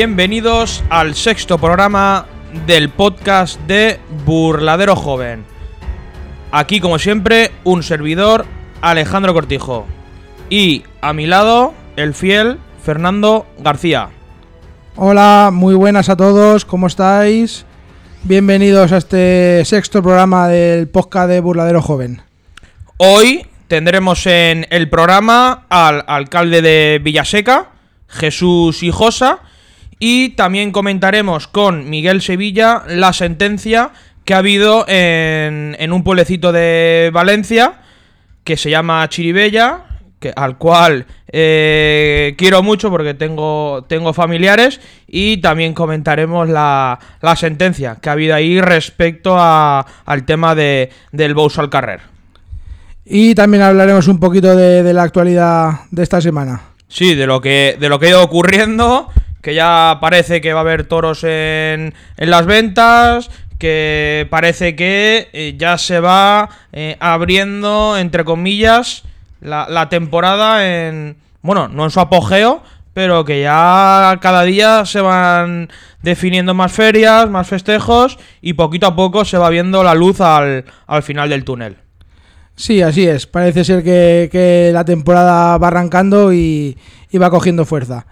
Bienvenidos al sexto programa del podcast de Burladero Joven. Aquí, como siempre, un servidor, Alejandro Cortijo. Y a mi lado, el fiel Fernando García. Hola, muy buenas a todos, ¿cómo estáis? Bienvenidos a este sexto programa del podcast de Burladero Joven. Hoy tendremos en el programa al alcalde de Villaseca, Jesús Hijosa, y también comentaremos con Miguel Sevilla la sentencia que ha habido en, en un pueblecito de Valencia que se llama Chiribella, que, al cual eh, quiero mucho porque tengo, tengo familiares y también comentaremos la, la sentencia que ha habido ahí respecto a, al tema de, del Bousal Carrer. Y también hablaremos un poquito de, de la actualidad de esta semana. Sí, de lo que, de lo que ha ido ocurriendo que ya parece que va a haber toros en, en las ventas, que parece que eh, ya se va eh, abriendo, entre comillas, la, la, temporada en... Bueno, no en su apogeo, pero que ya cada día se van definiendo más ferias, más festejos y poquito a poco se va viendo la luz al, al final del túnel. Sí, así es. Parece ser que, que la temporada va arrancando y, y va cogiendo fuerza.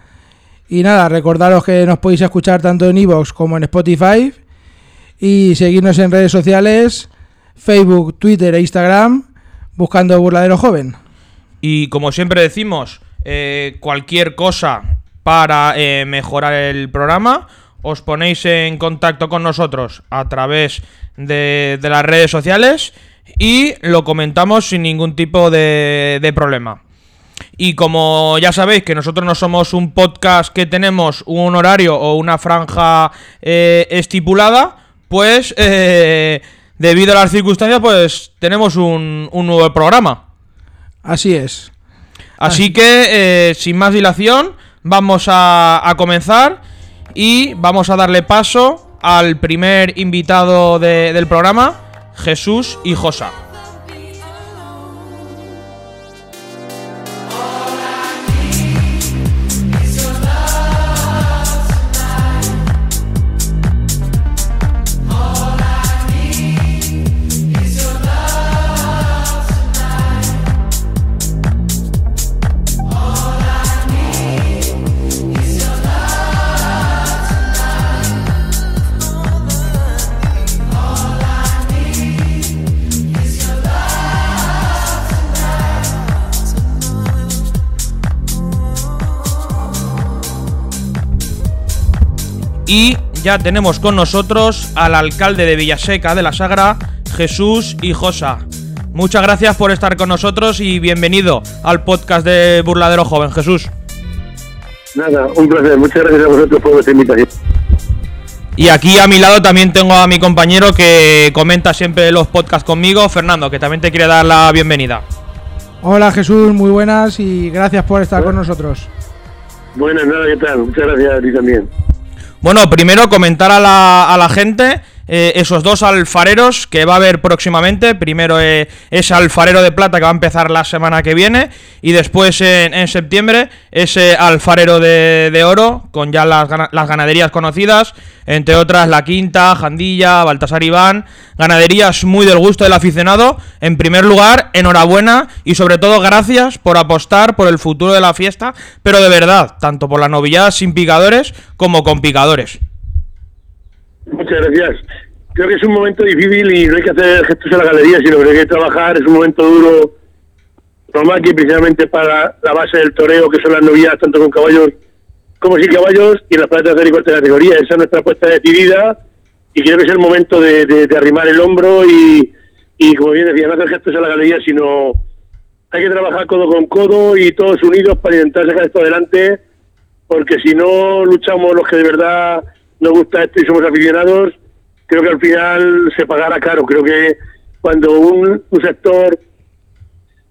Y nada, recordaros que nos podéis escuchar tanto en iVoox como en Spotify y seguirnos en redes sociales, Facebook, Twitter e Instagram, buscando Burladero Joven. Y como siempre decimos, eh, cualquier cosa para eh, mejorar el programa, os ponéis en contacto con nosotros a través de, las redes sociales y lo comentamos sin ningún tipo de problema. Y como ya sabéis que nosotros no somos un podcast que tenemos un horario o una franja eh, estipulada, pues eh, debido a las circunstancias, pues tenemos un, un nuevo programa. Así es. Así, Así. que, eh, sin más dilación, vamos a, a, comenzar y vamos a darle paso al primer invitado de, del programa, Jesús y Y ya tenemos con nosotros al alcalde de Villaseca de la Sagra, Jesús Hijosa. Muchas gracias por estar con nosotros y bienvenido al podcast de Burladero Joven, Jesús. Nada, un placer. Muchas gracias a vosotros por vuestra invitación. Y aquí a mi lado también tengo a mi compañero que comenta siempre los podcasts conmigo, Fernando, que también te quiere dar la bienvenida. Hola Jesús, muy buenas y gracias por estar con nosotros. Buenas, nada, ¿qué tal? Muchas gracias a ti también. Bueno, primero comentar a la, a la gente eh, esos dos alfareros que va a haber próximamente. Primero eh, ese alfarero de plata que va a empezar la semana que viene. Y después en, septiembre ese alfarero de, de, oro con ya las, las ganaderías conocidas. Entre otras La Quinta, Jandilla, Baltasar Iván. Ganaderías muy del gusto del aficionado. En primer lugar, enhorabuena y sobre todo gracias por apostar por el futuro de la fiesta. Pero de verdad, tanto por la novillada sin picadores como con picadores. Muchas gracias. Creo que es un momento difícil y no hay que hacer gestos en la galería, sino que hay que trabajar. Es un momento duro, que precisamente para la base del toreo, que son las novillas, tanto con caballos como sin caballos, y las plazas de cuarta categoría. Esa es nuestra apuesta decidida y creo que es el momento de, de, arrimar el hombro y, y, como bien decía, no hacer gestos en la galería, sino hay que trabajar codo con codo y todos unidos para intentar sacar esto adelante, porque si no luchamos los que de verdad nos gusta esto y somos aficionados, creo que al final se pagará caro. Creo que cuando un, un sector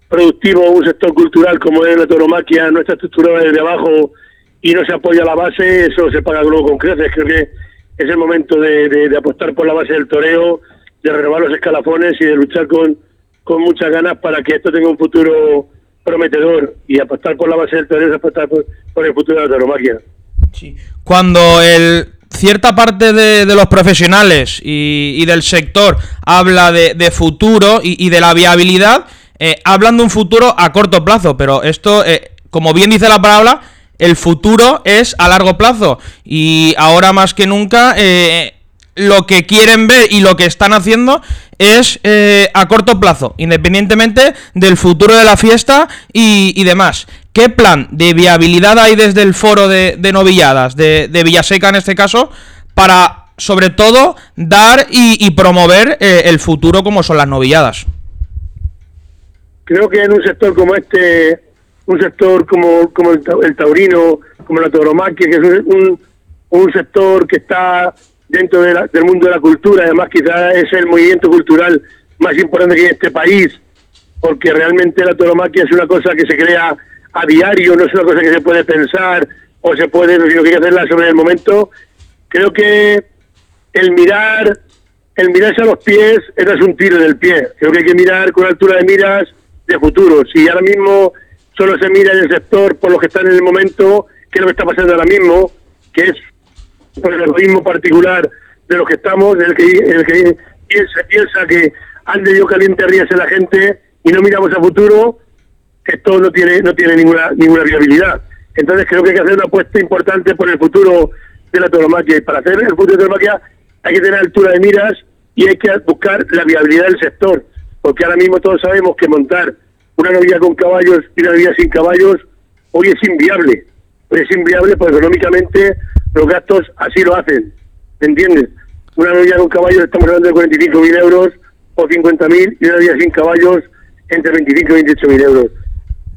productivo, un sector cultural como es la tauromaquia, no está estructurado desde abajo y no se apoya a la base, eso se paga luego con creces. Creo que es el momento de, de, apostar por la base del toreo, de renovar los escalafones y de luchar con, con muchas ganas para que esto tenga un futuro prometedor y apostar por la base del toreo es apostar por, por el futuro de la tauromaquia. Cuando el, cierta parte de, los profesionales y, del sector habla de, futuro y, de la viabilidad, eh, hablan de un futuro a corto plazo, pero esto, eh, como bien dice la palabra, el futuro es a largo plazo y ahora más que nunca eh, lo que quieren ver y lo que están haciendo es a corto plazo, independientemente del futuro de la fiesta y demás. ¿Qué plan de viabilidad hay desde el foro de, novilladas, de, Villaseca en este caso, para sobre todo dar y, promover eh, el futuro como son las novilladas? Creo que en un sector como este, un sector como, el, taurino, como la tauromaquia, que es un, un sector que está dentro del mundo de la cultura, además quizás es el movimiento cultural más importante que hay en este país, porque realmente la tauromaquia es una cosa que se crea a diario, no es una cosa que se puede pensar o se puede, sino que hay que hacerla sobre el momento. Creo que el mirar, el mirarse a los pies, eso es un tiro del pie. Creo que hay que mirar con altura de miras de futuro. Si ahora mismo solo se mira en el sector por lo que está en el momento, que es lo que está pasando ahora mismo, que es por el egoísmo particular de los que estamos, en el que, el que piensa, piensa que ande yo caliente ríese la gente y no miramos a futuro, esto no tiene no tiene ninguna ninguna viabilidad. Entonces creo que hay que hacer una apuesta importante por el futuro de la tauromaquia. Y para hacer el futuro de la tauromaquia hay que tener altura de miras y hay que buscar la viabilidad del sector. Porque ahora mismo todos sabemos que montar una novilla con caballos y una novilla sin caballos hoy es inviable. Hoy es inviable porque económicamente los gastos así lo hacen. ¿Me entiendes? Una novilla con caballos estamos hablando de 45.000 euros o 50.000 y una novilla sin caballos entre 25 y 28.000 euros.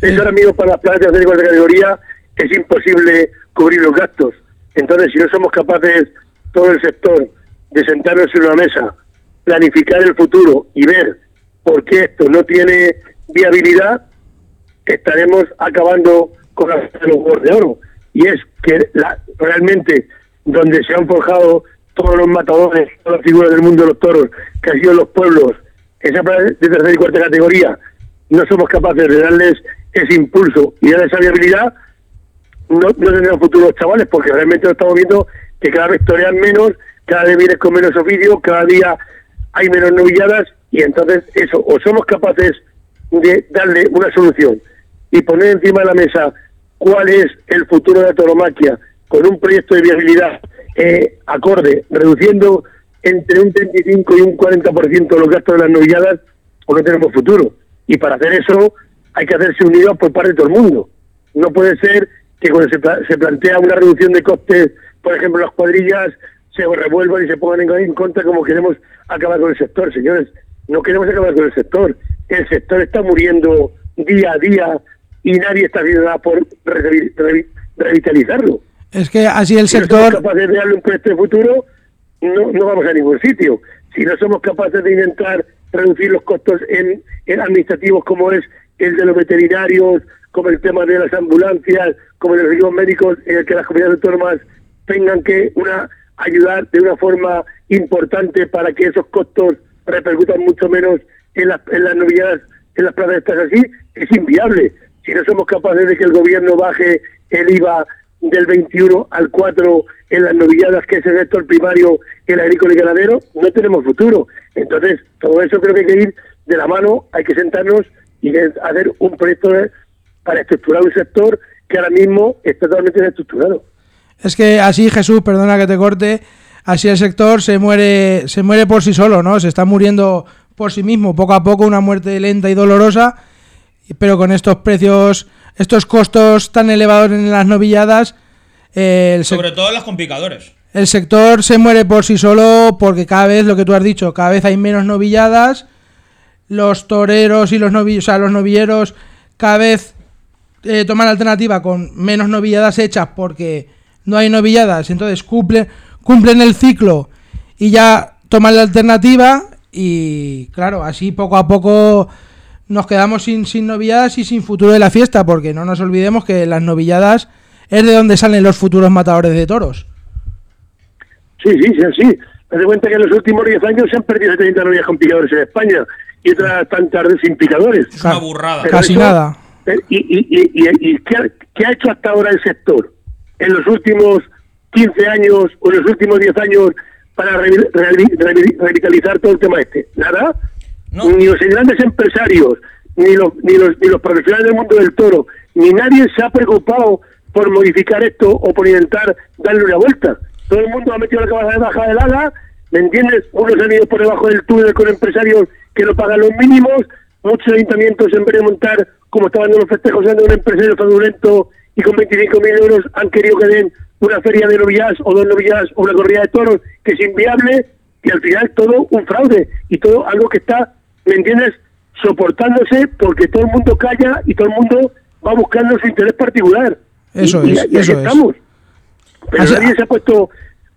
Ahora mismo para las plazas de de categoría es imposible cubrir los gastos. Entonces, si no somos capaces, todo el sector, de sentarnos en una mesa, planificar el futuro y ver por qué esto no tiene viabilidad, estaremos acabando con los huevos de oro. Y es que la, realmente donde se han forjado todos los matadores, todas las figuras del mundo de los toros, que han sido los pueblos, esa de tercera y cuarta categoría, no somos capaces de darles ese impulso y esa viabilidad, no, no tendrán futuro los chavales, porque realmente lo estamos viendo que cada vez torean menos, cada vez vienes con menos oficio, cada día hay menos novilladas, y entonces eso, o somos capaces de darle una solución y poner encima de la mesa cuál es el futuro de la tauromaquia con un proyecto de viabilidad eh, acorde, reduciendo entre un 35 y un 40% los gastos de las novilladas, o no tenemos futuro. Y para hacer eso hay que hacerse unidos por parte de todo el mundo. No puede ser que cuando se, plantea una reducción de costes, por ejemplo, las cuadrillas se revuelvan y se pongan en, contra como queremos acabar con el sector. Señores, no queremos acabar con el sector. El sector está muriendo día a día y nadie está haciendo nada por revitalizarlo. Es que así el sector... Si no somos capaces de darle un puesto de futuro, no, no vamos a ningún sitio. Si no somos capaces de intentar reducir los costos en, administrativos como es el de los veterinarios, como el tema de las ambulancias, como de los equipos médicos, en el que las comunidades autónomas tengan que una ayudar de una forma importante para que esos costos repercutan mucho menos en, las en las novedades, en las plazas estas así, es inviable. Si no somos capaces de que el gobierno baje el IVA del 21 al 4 en las novilladas, que es el sector primario, el agrícola y ganadero, no tenemos futuro. Entonces, todo eso creo que hay que ir de la mano, hay que sentarnos y hacer un proyecto para estructurar un sector que ahora mismo está totalmente desestructurado. Es que así, Jesús, perdona que te corte, así el sector se muere, se muere por sí solo, ¿no? Se está muriendo por sí mismo, poco a poco, una muerte lenta y dolorosa, pero con estos precios, estos costos tan elevados en las novilladas... Eh, Sobre todo en los complicadores. El sector se muere por sí solo porque cada vez, lo que tú has dicho, cada vez hay menos novilladas, los toreros y los novilleros, o sea, los novilleros cada vez eh, toman alternativa con menos novilladas hechas porque no hay novilladas, entonces cumplen, cumplen el ciclo y ya toman la alternativa y claro, así poco a poco nos quedamos sin, sin novilladas y sin futuro de la fiesta porque no nos olvidemos que las novilladas es de donde salen los futuros matadores de toros. Sí, sí, sí, sí. Me doy cuenta que en los últimos 10 años se han perdido 70 novias con picadores en España y otras tantas sin picadores. Es una burrada. Casi nada. ¿Y, y, y, y ¿qué, ha, hecho hasta ahora el sector? en los últimos 15 años o en los últimos 10 años para revitalizar todo el tema este? Nada. Ni los grandes empresarios, ni los, ni, los, ni los profesionales del mundo del toro, ni nadie se ha preocupado por modificar esto o por intentar darle una vuelta. Todo el mundo ha metido la cabeza debajo del ala, ¿me entiendes? Unos han ido por debajo del túnel con empresarios que no pagan los mínimos, muchos ayuntamientos en vez de montar, como estaban en los festejos, de un empresario fraudulento y con 25.000 euros han querido que den una feria de novillas o dos novillas o una corrida de toros que es inviable y al final todo un fraude y todo algo que está, ¿me entiendes? Soportándose porque todo el mundo calla y todo el mundo va buscando su interés particular. Eso es, eso estamos. Pero nadie se ha puesto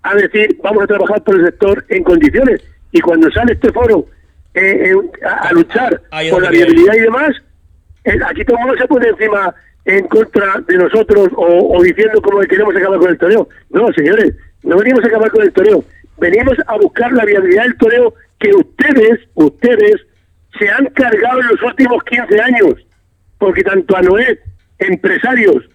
a decir, vamos a trabajar por el sector en condiciones. Y cuando sale este foro eh, eh, a, luchar por la viabilidad y demás, eh, aquí todo el mundo se pone encima en contra de nosotros o, diciendo cómo queremos acabar con el toreo. No, señores, no venimos a acabar con el toreo. Venimos a buscar la viabilidad del toreo que ustedes, ustedes, se han cargado en los últimos 15 años. Porque tanto a Noé, empresarios,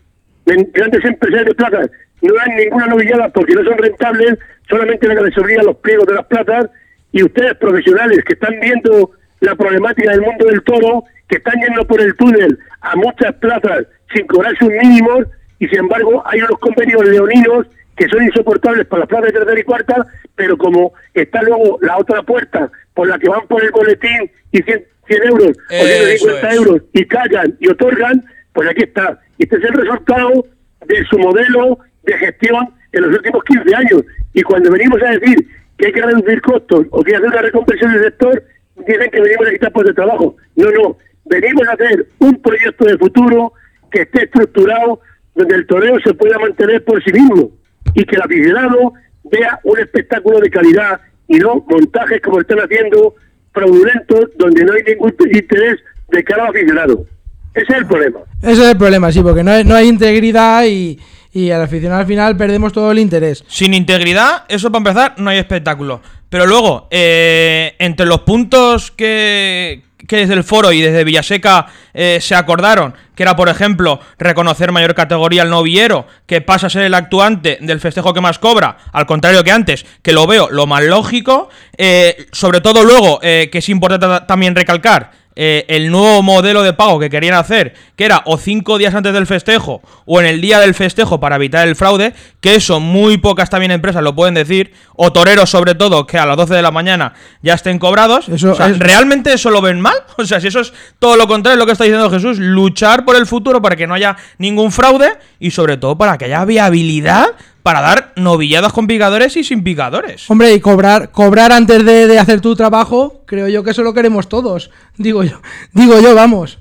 grandes empresarios de plazas, no dan ninguna novillada porque no son rentables, solamente la que les obliga los pliegos de las plazas, y ustedes profesionales que están viendo la problemática del mundo del toro, que están yendo por el túnel a muchas plazas sin cobrar sus mínimos, y sin embargo hay unos convenios leoninos que son insoportables para las plazas de tercera y cuarta, pero como está luego la otra puerta por la que van por el boletín y 100, euros o 150 euros y callan y otorgan, pues aquí está. Este es el resultado de su modelo de gestión en los últimos 15 años. Y cuando venimos a decir que hay que reducir costos o que hacer una reconversión del sector, dicen que venimos a quitar puestos de trabajo. No, no. Venimos a hacer un proyecto de futuro que esté estructurado donde el toreo se pueda mantener por sí mismo y que el aficionado vea un espectáculo de calidad y no montajes como están haciendo fraudulentos donde no hay ningún interés de cara al aficionado. Ese es el problema. Ese es el problema, sí, porque no hay, no hay integridad y, y al aficionado al final perdemos todo el interés. Sin integridad, eso para empezar, no hay espectáculo. Pero luego, eh, entre los puntos que, que desde el foro y desde Villaseca eh, se acordaron, que era, por ejemplo, reconocer mayor categoría al novillero, que pasa a ser el actuante del festejo que más cobra, al contrario que antes, que lo veo lo más lógico, eh, sobre todo luego, que es importante también recalcar, eh, el nuevo modelo de pago que querían hacer, que era o cinco días antes del festejo o en el día del festejo para evitar el fraude, que eso muy pocas también empresas lo pueden decir, o toreros sobre todo, que a las 12 de la mañana ya estén cobrados. Eso ¿Realmente eso lo ven mal? O sea, si eso es todo lo contrario de lo que está diciendo Jesús, luchar por el futuro para que no haya ningún fraude y sobre todo para que haya viabilidad para dar novilladas con picadores y sin picadores. Hombre, y cobrar, cobrar antes de, hacer tu trabajo, creo yo que eso lo queremos todos. Digo yo, digo yo, vamos.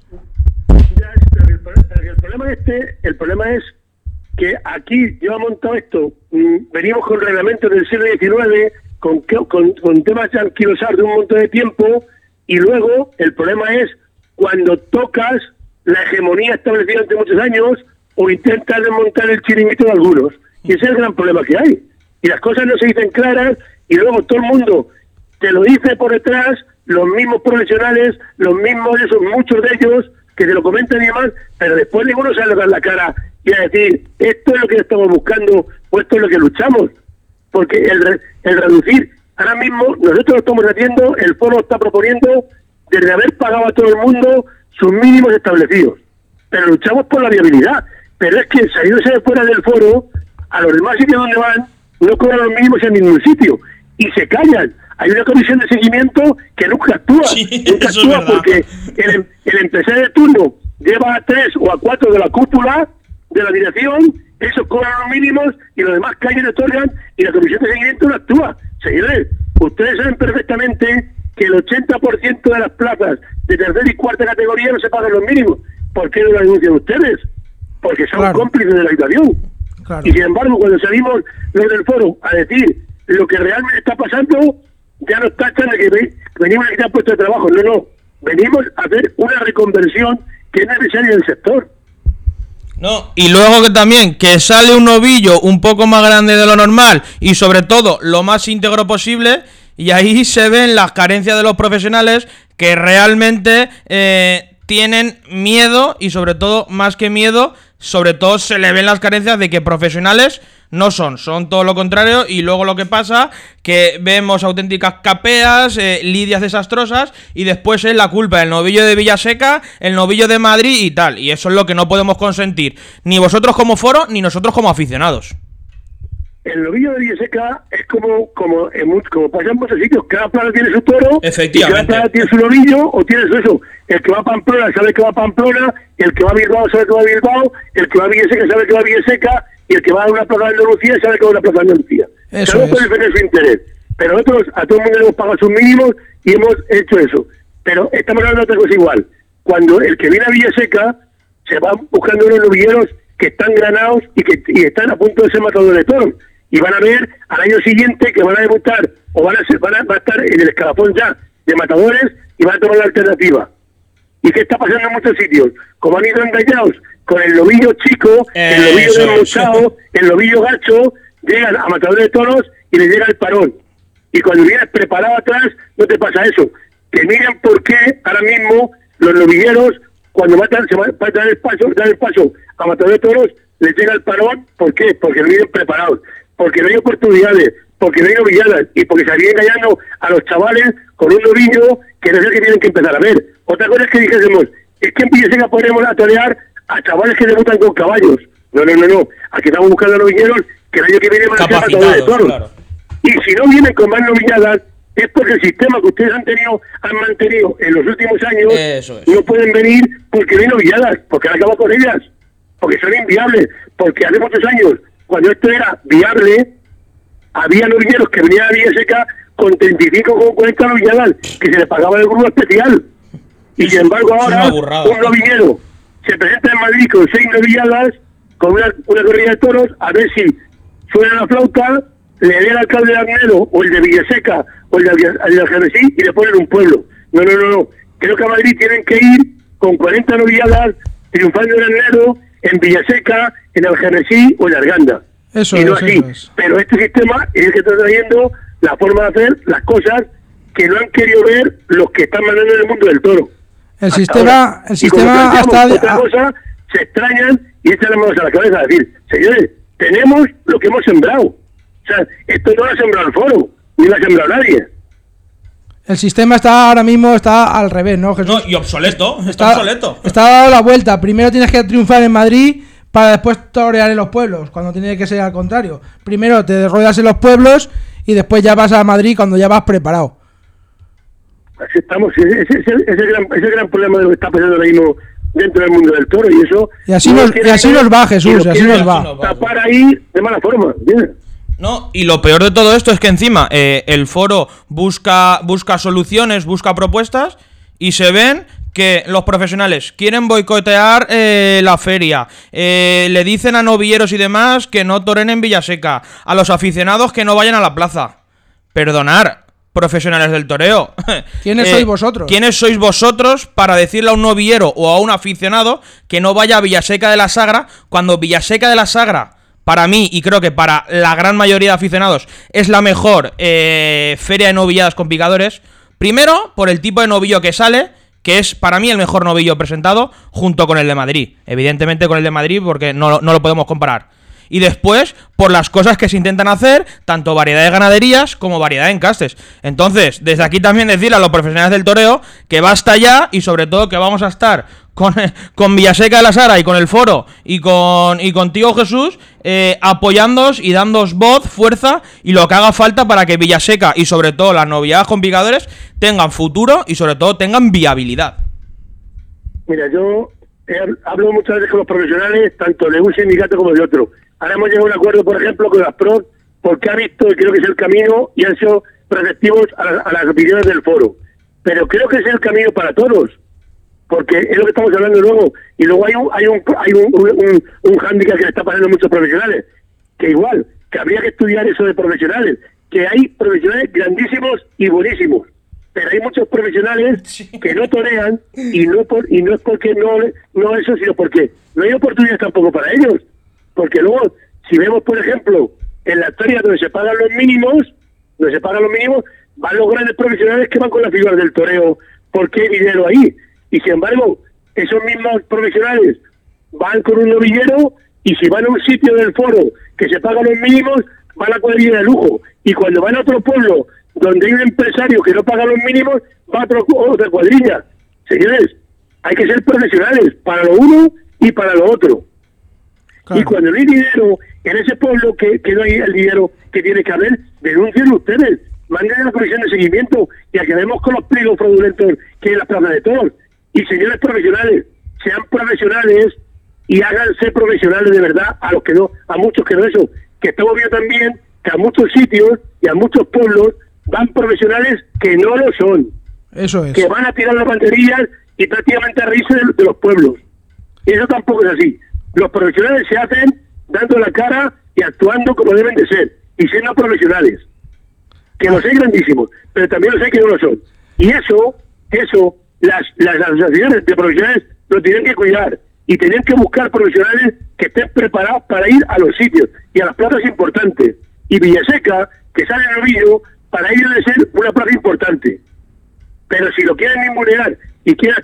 El, problema este, el problema es que aquí yo he montado esto, mm, venimos con reglamentos del siglo XIX, con, con, con temas de alquilosar de un montón de tiempo, y luego el problema es cuando tocas la hegemonía establecida durante muchos años o intentas desmontar el chiringuito de algunos. Y ese es el gran problema que hay. Y las cosas no se dicen claras y luego todo el mundo te lo dice por detrás, los mismos profesionales, los mismos, esos muchos de ellos, que te lo comentan y demás, pero después ninguno a dar la cara y a decir, esto es lo que estamos buscando o esto es lo que luchamos. Porque el, el reducir, ahora mismo nosotros lo estamos haciendo, el foro está proponiendo desde haber pagado a todo el mundo sus mínimos establecidos. Pero luchamos por la viabilidad. Pero es que saliéndose de fuera del foro, a los demás sitios donde van no cobran los mínimos en ningún sitio y se callan. Hay una comisión de seguimiento que nunca actúa. nunca actúa porque el, el, empresario de turno lleva a tres o a cuatro de la cúpula de la dirección, esos cobran los mínimos y los demás callan y otorgan y la comisión de seguimiento no actúa. Señores, ustedes saben perfectamente que el 80% de las plazas de tercera y cuarta categoría no se pagan los mínimos. ¿Por qué no lo denuncian ustedes? Porque son cómplices de la situación. Y sin embargo, cuando salimos los del foro a decir lo que realmente está pasando, ya no está de que venimos a quitar puestos de trabajo. No, no. Venimos a hacer una reconversión que es necesaria en el sector. No, y luego que también que sale un novillo un poco más grande de lo normal y sobre todo lo más íntegro posible y ahí se ven las carencias de los profesionales que realmente eh, tienen miedo y sobre todo más que miedo sobre todo se le ven las carencias de que profesionales no son, son todo lo contrario y luego lo que pasa que vemos auténticas capeas, eh, lidias desastrosas y después es la culpa del novillo de Villaseca, el novillo de Madrid y tal, y eso es lo que no podemos consentir, ni vosotros como foro ni nosotros como aficionados. El novillo de Villaseca es como como como pasa en muchos sitios, cada plaza tiene su toro, Efectivamente. y cada plaza tiene su novillo o tiene su eso. El que va a Pamplona sabe que va a Pamplona, el que va a Bilbao sabe que va a Bilbao, el que va a Villaseca sabe que va a Villaseca y el que va a una plaza de Andalucía sabe que va a una plaza de Andalucía. Eso Cada uno puede su interés. Pero nosotros a todo el mundo le hemos pagado sus mínimos y hemos hecho eso. Pero estamos hablando de otra cosa igual. Cuando el que viene a Villaseca se va buscando unos novilleros que están granados y que y están a punto de ser matadores de toros. Y van a ver al año siguiente que van a debutar o van a, ser, van a, va a estar en el escalafón ya de matadores y van a tomar la alternativa. ¿Y qué está pasando en muchos sitios? Como han ido engañados con el lobillo chico, el lobillo desmochado, el lobillo gacho, llegan a matadores de toros y les llega el parón. Y cuando vienes preparado atrás, no te pasa eso. Que miren por qué ahora mismo los novilleros, cuando matan, se van a dar el paso, dar el paso a matadores de toros, les llega el parón. ¿Por qué? Porque no vienen preparados, porque no hay oportunidades, porque no hay novilladas y porque se viene engañando a los chavales con un novillo que no es el que tienen que empezar a ver. Otra cosa es que dijésemos, es que en Villaseca podemos a torear a chavales que debutan con caballos. No, no, no, no. Aquí estamos buscando novilleros que el año que viene van a ser matadores de toros. claro. Y si no vienen con más novilladas, es porque el sistema que ustedes han tenido, han mantenido en los últimos años, Eso no pueden venir porque no hay novilladas, porque han acabado con ellas, porque son inviables, porque hace muchos años, cuando esto era viable, había novilleros que venían a Villaseca con 35 o con 40 novilladas, que se les pagaba el grupo especial. Y sin embargo ahora, un novillero se presenta en Madrid con seis novilladas, con una, una corrida de toros, a ver si suena la flauta, le dé al alcalde de Arnedo, o el de Villaseca, o el de, el de y le ponen un pueblo. No, no, no, no. Creo que a Madrid tienen que ir con 40 novilladas, triunfando en Arnedo, en Villaseca, en Algenesí o en Arganda. Eso y no es, así. eso es. Pero este sistema es el que está trayendo la forma de hacer las cosas que no han querido ver los que están mandando en el mundo del toro. El Hasta sistema, ahora. el sistema planteamos hasta otra cosa, se extrañan y echan las manos a la cabeza a decir, señores, tenemos lo que hemos sembrado. O sea, esto no lo ha sembrado el foro, ni lo ha sembrado nadie. el sistema está ahora mismo está al revés, ¿no, Jesús? No, y obsoleto, está, está, obsoleto. está dado la vuelta. Primero tienes que triunfar en Madrid para después torear en los pueblos, cuando tiene que ser al contrario. Primero te ruedas en los pueblos y después ya vas a Madrid cuando ya vas preparado. Así estamos, ese, es el gran, ese es el gran problema de lo que está pasando ahora mismo dentro del mundo del toro y eso... Y así no nos- y así nos va, Jesús, y así nos va. Así nos va. Tapar ahí de mala forma, ¿entiendes? No, y lo peor de todo esto es que encima eh, el foro busca, busca soluciones, busca propuestas y se ven que los profesionales quieren boicotear eh, la feria, eh, le dicen a novilleros y demás que no toren en Villaseca, a los aficionados que no vayan a la plaza. Perdonar, profesionales del toreo. ¿Quiénes sois vosotros? ¿Quiénes sois vosotros para decirle a un novillero o a un aficionado que no vaya a Villaseca de la Sagra cuando Villaseca de la Sagra, para mí y creo que para la gran mayoría de aficionados, es la mejor eh, feria de novilladas con picadores? Primero, por el tipo de novillo que sale, que es para mí el mejor novillo presentado, junto con el de Madrid. Evidentemente con el de Madrid porque no, no lo podemos comparar. Y después, por las cosas que se intentan hacer, tanto variedad de ganaderías como variedad de encastes. Entonces, desde aquí también decirle a los profesionales del toreo que basta ya y sobre todo que vamos a estar con, con Villaseca de la Sara y con el foro y con y contigo Jesús eh, apoyándoos y dándoos voz, fuerza y lo que haga falta para que Villaseca y sobre todo las novilladas con picadores tengan futuro y sobre todo tengan viabilidad. Mira, yo hablo muchas veces con los profesionales, tanto de un sindicato como de otro. Ahora hemos llegado a un acuerdo, por ejemplo, con las PRO, porque ha visto, y creo que es el camino, y han sido receptivos a, a las opiniones del foro. Pero creo que es el camino para todos, porque es lo que estamos hablando luego. Y luego hay un hay un, hay un, un, un, hándicap que le está pasando a muchos profesionales, que igual, que habría que estudiar eso de profesionales, que hay profesionales grandísimos y buenísimos, pero hay muchos profesionales que no torean y no por, y no es porque no no eso sino porque no hay oportunidades tampoco para ellos. Porque luego si vemos por ejemplo en la historia donde se pagan los mínimos donde se pagan los mínimos van los grandes profesionales que van con las figuras del toreo porque hay dinero ahí y sin embargo esos mismos profesionales van con un novillero y si van a un sitio del foro que se pagan los mínimos, van a cuadrilla de lujo. Y cuando van a otro pueblo donde hay un empresario que no paga los mínimos, va a otro, otra cuadrilla. Señores, hay que ser profesionales para lo uno y para lo otro. Y cuando no hay dinero en ese pueblo que, que no hay el dinero que tiene que haber, denuncien ustedes, manden a la comisión de seguimiento y acabemos con los pliegos fraudulentos que hay en las plazas de todos. Y señores profesionales, sean profesionales y háganse profesionales de verdad a los que no, a muchos que no eso, que estamos viendo también que a muchos sitios y a muchos pueblos van profesionales que no lo son. Eso es. Que van a tirar las banderillas y prácticamente a reírse de, los pueblos. Y eso tampoco es así. Los profesionales se hacen dando la cara y actuando como deben de ser. Y siendo profesionales. Que los hay grandísimos, pero también los hay que no lo son. Y eso, eso, las, las asociaciones de profesionales lo tienen que cuidar y tienen que buscar profesionales que estén preparados para ir a los sitios y a las plazas importantes. Y Villaseca, que sale en novillo, para ellos debe ser una plaza importante. Pero si lo quieren inmunear y quieren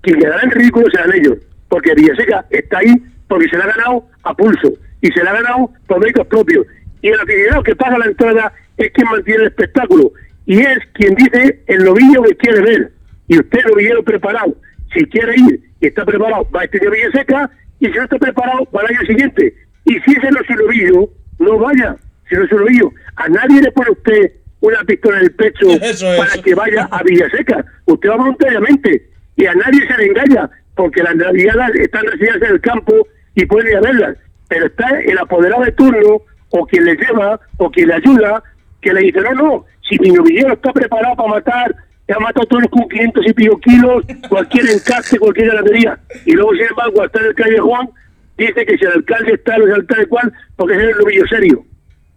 quien quedará en ridículo serán ellos, porque Villaseca está ahí porque se la ha ganado a pulso y se la ha ganado por méritos propios. Y el aficionado que paga la entrada es quien mantiene el espectáculo y es quien dice el novillo que quiere ver. Y usted, novillero preparado, si quiere ir y está preparado, va a este Villaseca y si no está preparado, va al año siguiente. Y si ese no es el novillo, no vaya, si no es el novillo. A nadie le pone usted una pistola en el pecho para que vaya a Villaseca. Usted va voluntariamente y a nadie se le engaña, porque las navidades están recibidas en el campo y pueden ir a verlas, pero está el apoderado de turno, o quien le lleva, o quien le ayuda, que le dice, no, no, si mi novillero está preparado para matar, ha matado todos con 500 y pico kilos, cualquier encaste, cualquier ganadería, y luego sin embargo, hasta en el callejón, dice que si el alcalde está, no es de cual, porque es el novillo serio,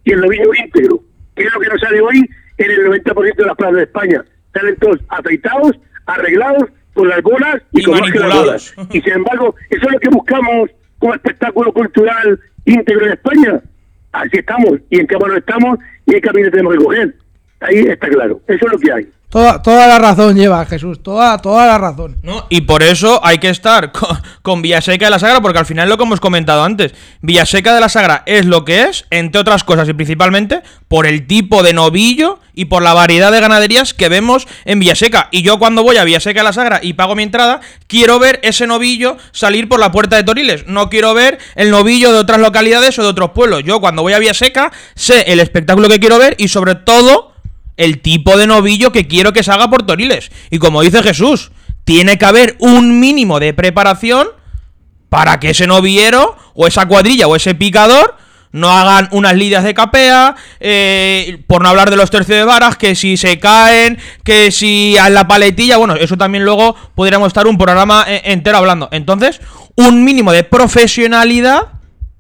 y el novillo íntegro, que es lo que nos sale hoy en el 90% de las plazas de España. Salen todos afeitados, arreglados, con las bolas y, con las bolas. Y sin embargo, eso es lo que buscamos como espectáculo cultural íntegro en España. Así estamos, y en qué mano estamos, y en qué camino tenemos que coger. Ahí está claro, eso es lo que hay. Toda, toda la razón lleva Jesús, toda, toda la razón. ¿No? Y por eso hay que estar con, con, Villaseca de la Sagra, porque al final lo que hemos comentado antes, Villaseca de la Sagra es lo que es, entre otras cosas, y principalmente por el tipo de novillo y por la variedad de ganaderías que vemos en Villaseca. Y yo cuando voy a Villaseca de la Sagra y pago mi entrada, quiero ver ese novillo salir por la puerta de Toriles. No quiero ver el novillo de otras localidades o de otros pueblos. Yo cuando voy a Villaseca sé el espectáculo que quiero ver y sobre todo el tipo de novillo que quiero que salga por Toriles. Y como dice Jesús, tiene que haber un mínimo de preparación para que ese novillero, o esa cuadrilla, o ese picador, no hagan unas lidias de capea, eh, por no hablar de los tercios de varas, que si se caen, que si a la paletilla, bueno, eso también luego podríamos estar un programa eh, entero hablando. Entonces, un mínimo de profesionalidad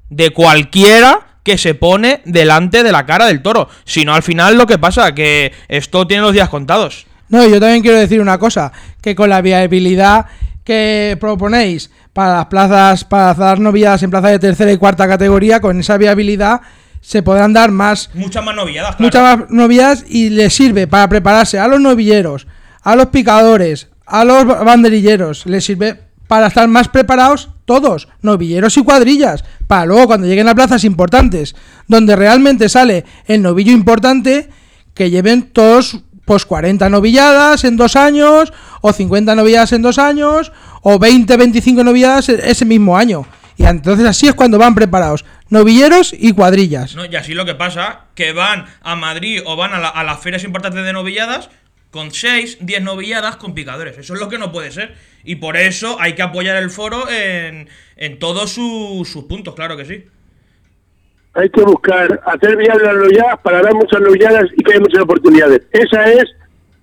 de cualquiera que se pone delante de la cara del toro. Si no, al final lo que pasa, que esto tiene los días contados. No, yo también quiero decir una cosa, que con la viabilidad que proponéis para las plazas, para dar novilladas en plazas de tercera y cuarta categoría, con esa viabilidad se podrán dar más... Muchas más novilladas, Muchas más novilladas y les sirve para prepararse a los novilleros, a los picadores, a los banderilleros, les sirve para estar más preparados todos, novilleros y cuadrillas, para luego cuando lleguen a plazas importantes, donde realmente sale el novillo importante, que lleven todos pues 40 novilladas en dos años, o 50 novilladas en dos años, o 20, 25 novilladas e-, ese mismo año. Y entonces así es cuando van preparados, novilleros y cuadrillas. No, y así lo que pasa, que van a Madrid o van a, a las ferias importantes de novilladas con 6, 10 novilladas con picadores. Eso es lo que no puede ser. Y por eso hay que apoyar el foro en, todos sus, puntos, claro que sí. Hay que buscar hacer viables las novilladas para dar muchas novilladas y que haya muchas oportunidades. Esa es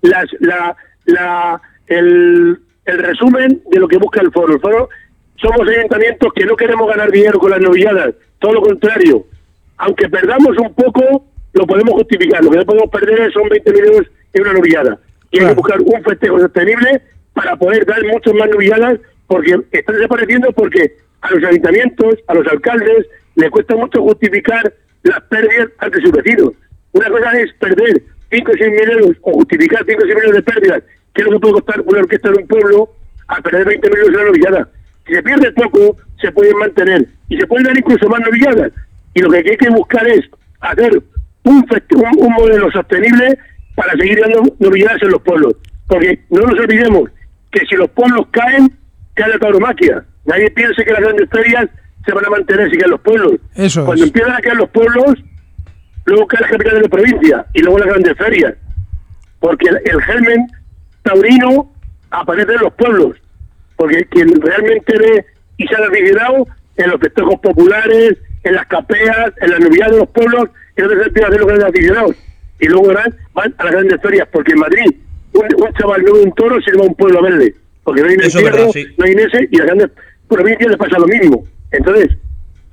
la, la, el, el resumen de lo que busca el foro. El foro somos ayuntamientos que no queremos ganar dinero con las novilladas, todo lo contrario. Aunque perdamos un poco, lo podemos justificar. Lo que no podemos perder son 20 millones en una novillada. Y hay que buscar un festejo sostenible para poder dar muchas más novilladas, porque están desapareciendo porque a los ayuntamientos, a los alcaldes, les cuesta mucho justificar las pérdidas ante sus vecinos. Una cosa es perder 5 o 6 mil euros o justificar 5 o 6 millones de pérdidas, que lo que puede costar una orquesta de un pueblo, a perder 20 millones en una novillada. Si se pierde poco, se pueden mantener y se pueden dar incluso más novilladas. Y lo que hay que buscar es hacer un, un, modelo sostenible para seguir dando novilladas en los pueblos. Porque no nos olvidemos que si los pueblos caen, cae la tauromaquia. Nadie piense que las grandes ferias se van a mantener si caen los pueblos. Eso Cuando empiezan a caer los pueblos, luego cae la capital de la provincia y luego las grandes ferias. Porque el, germen taurino aparece en los pueblos. Porque quien realmente ve y se ha aficionado en los festejos populares, en las capeas, en la novedad de los pueblos, es donde se empieza a hacer los grandes aficionados. Y luego van, van a las grandes ferias, porque en Madrid un, chaval no un toro se va a un pueblo verde. Porque no hay entierro, no hay ese, y a las grandes provincias les pasa lo mismo. Entonces,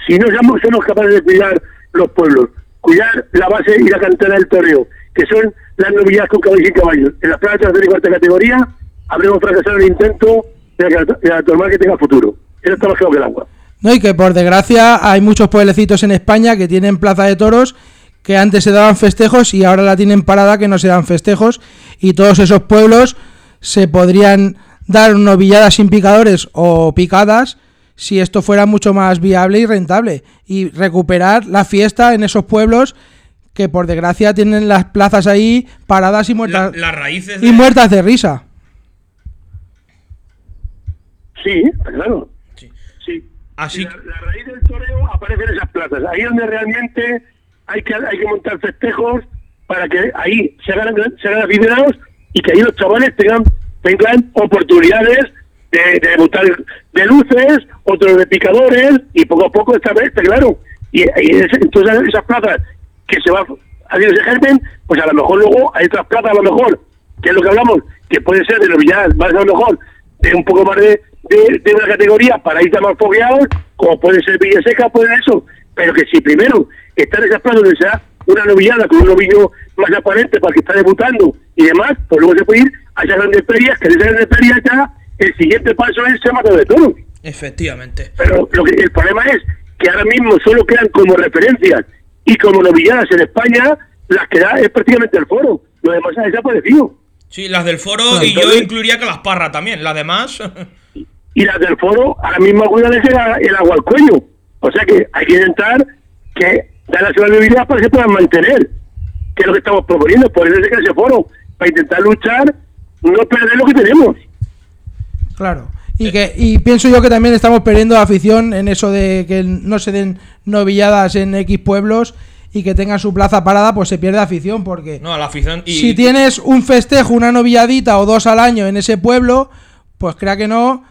si no somos, somos capaces de cuidar los pueblos, cuidar la base y la cantera del toreo, que son las novedades con caballos y caballos, en las plazas de tercera y cuarta categoría, habremos fracasado el intento de que la, de que tenga futuro. Eso está más claro que el agua. No, y que por desgracia hay muchos pueblecitos en España que tienen plaza de toros que antes se daban festejos y ahora la tienen parada que no se dan festejos y todos esos pueblos se podrían dar novilladas sin picadores o picadas si esto fuera mucho más viable y rentable y recuperar la fiesta en esos pueblos que por desgracia tienen las plazas ahí paradas y muertas las raíces y muertas de risa. Sí, claro. Así... La, raíz del toreo aparece en esas plazas. Ahí es donde realmente hay que, hay que montar festejos para que ahí se hagan, se hagan aficionados y que ahí los chavales tengan, tengan oportunidades de, de debutar de luces, otros de picadores y poco a poco esta vez, claro. Y, entonces esas plazas que se va haciendo ese germen, pues a lo mejor luego hay otras plazas a lo mejor, que es lo que hablamos, que puede ser de lo ya va a ser lo mejor de un poco más de, de, una categoría para ir más fogueados, como puede ser Villaseca, puede eso, pero que si primero está donde sea una novillada con un novillo más aparente para que está debutando y demás, pues luego se puede ir a esas grandes ferias, que en esas grandes ferias ya el siguiente paso es ser matador de toros. Efectivamente. Pero lo que, el problema es que ahora mismo solo quedan como referencias y como novilladas en España, las que da es prácticamente el foro. Lo demás ha desaparecido. Sí, las del foro y yo incluiría que las parras también, las demás. y las del foro, ahora mismo cuidan el, el agua al cuello. O sea que hay que intentar que dar la ciudadanía para que se puedan mantener, que es lo que estamos proponiendo, por eso es que ese foro, para intentar luchar, no perder lo que tenemos. Claro. Y, que, y pienso yo que también estamos perdiendo afición en eso de que no se den novilladas en X pueblos y que tengan su plaza parada, pues se pierde afición. Porque no, la afición si tienes un festejo, una novilladita o dos al año en ese pueblo, pues crea que no,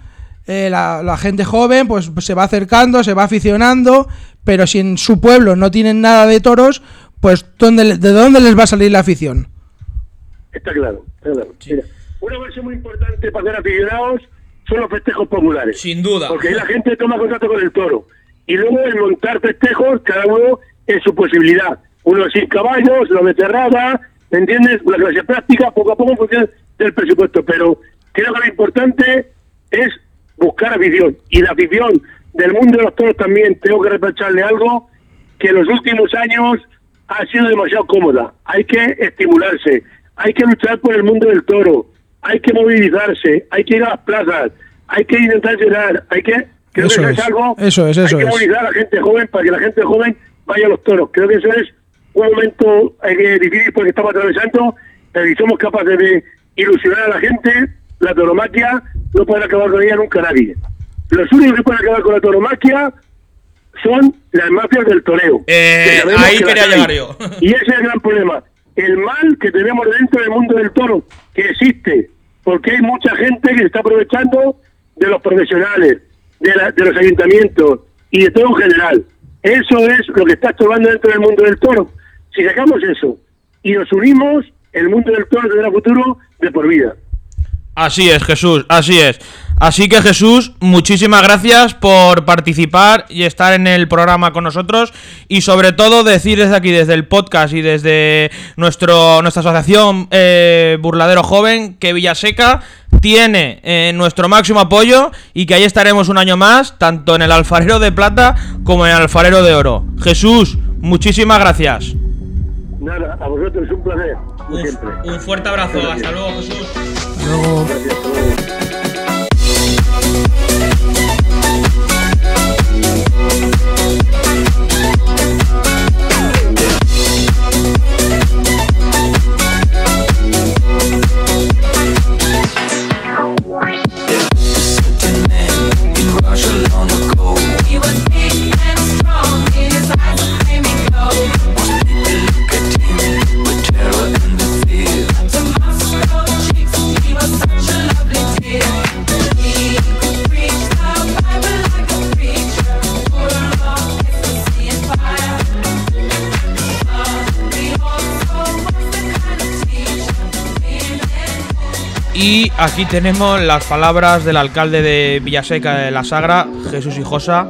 eh, la, gente joven pues se va acercando, se va aficionando, pero si en su pueblo no tienen nada de toros, pues ¿dónde, ¿de dónde les va a salir la afición? Está claro, está claro. una base muy importante para ser aficionados son los festejos populares. Sin duda. Porque ahí la gente toma contacto con el toro. Y luego el montar festejos, cada uno en su posibilidad. Uno sin caballos, lo de cerrada, ¿me entiendes? Una clase práctica, poco a poco en función del presupuesto. Pero creo que lo importante es buscar afición. Y la afición del mundo de los toros también, tengo que reprocharle algo, que en los últimos años ha sido demasiado cómoda. Hay que estimularse, hay que luchar por el mundo del toro, hay que movilizarse, hay que ir a las plazas, hay que intentar llegar, hay que... Creo eso que es, algo, eso es, eso hay que movilizar a la gente joven para que la gente joven vaya a los toros. Creo que eso es un momento eh, difícil porque estamos atravesando, pero si somos capaces de ilusionar a la gente, la toromaquia no puede acabar con ella nunca nadie. Los únicos que pueden acabar con la toromaquia son las mafias del toreo. Eh, ahí quería llegar yo. Y ese es el gran problema. El mal que tenemos dentro del mundo del toro, que existe, porque hay mucha gente que se está aprovechando de los profesionales, de, de los ayuntamientos y de todo en general. Eso es lo que está estorbando dentro del mundo del toro. Si sacamos eso y nos unimos, el mundo del toro tendrá futuro de por vida. Así es, Jesús, así es. Así que Jesús, muchísimas gracias por participar y estar en el programa con nosotros y sobre todo decir desde aquí, desde el podcast y desde nuestro, nuestra asociación eh, Burladero Joven, que Villaseca tiene eh, nuestro máximo apoyo y que ahí estaremos un año más, tanto en el alfarero de plata como en el alfarero de oro. Jesús, muchísimas gracias. Nada, a vosotros es un placer. Un, fuerte abrazo, hasta luego Jesús. Hasta Y aquí tenemos las palabras del alcalde de Villaseca de la Sagra, Jesús Hijosa,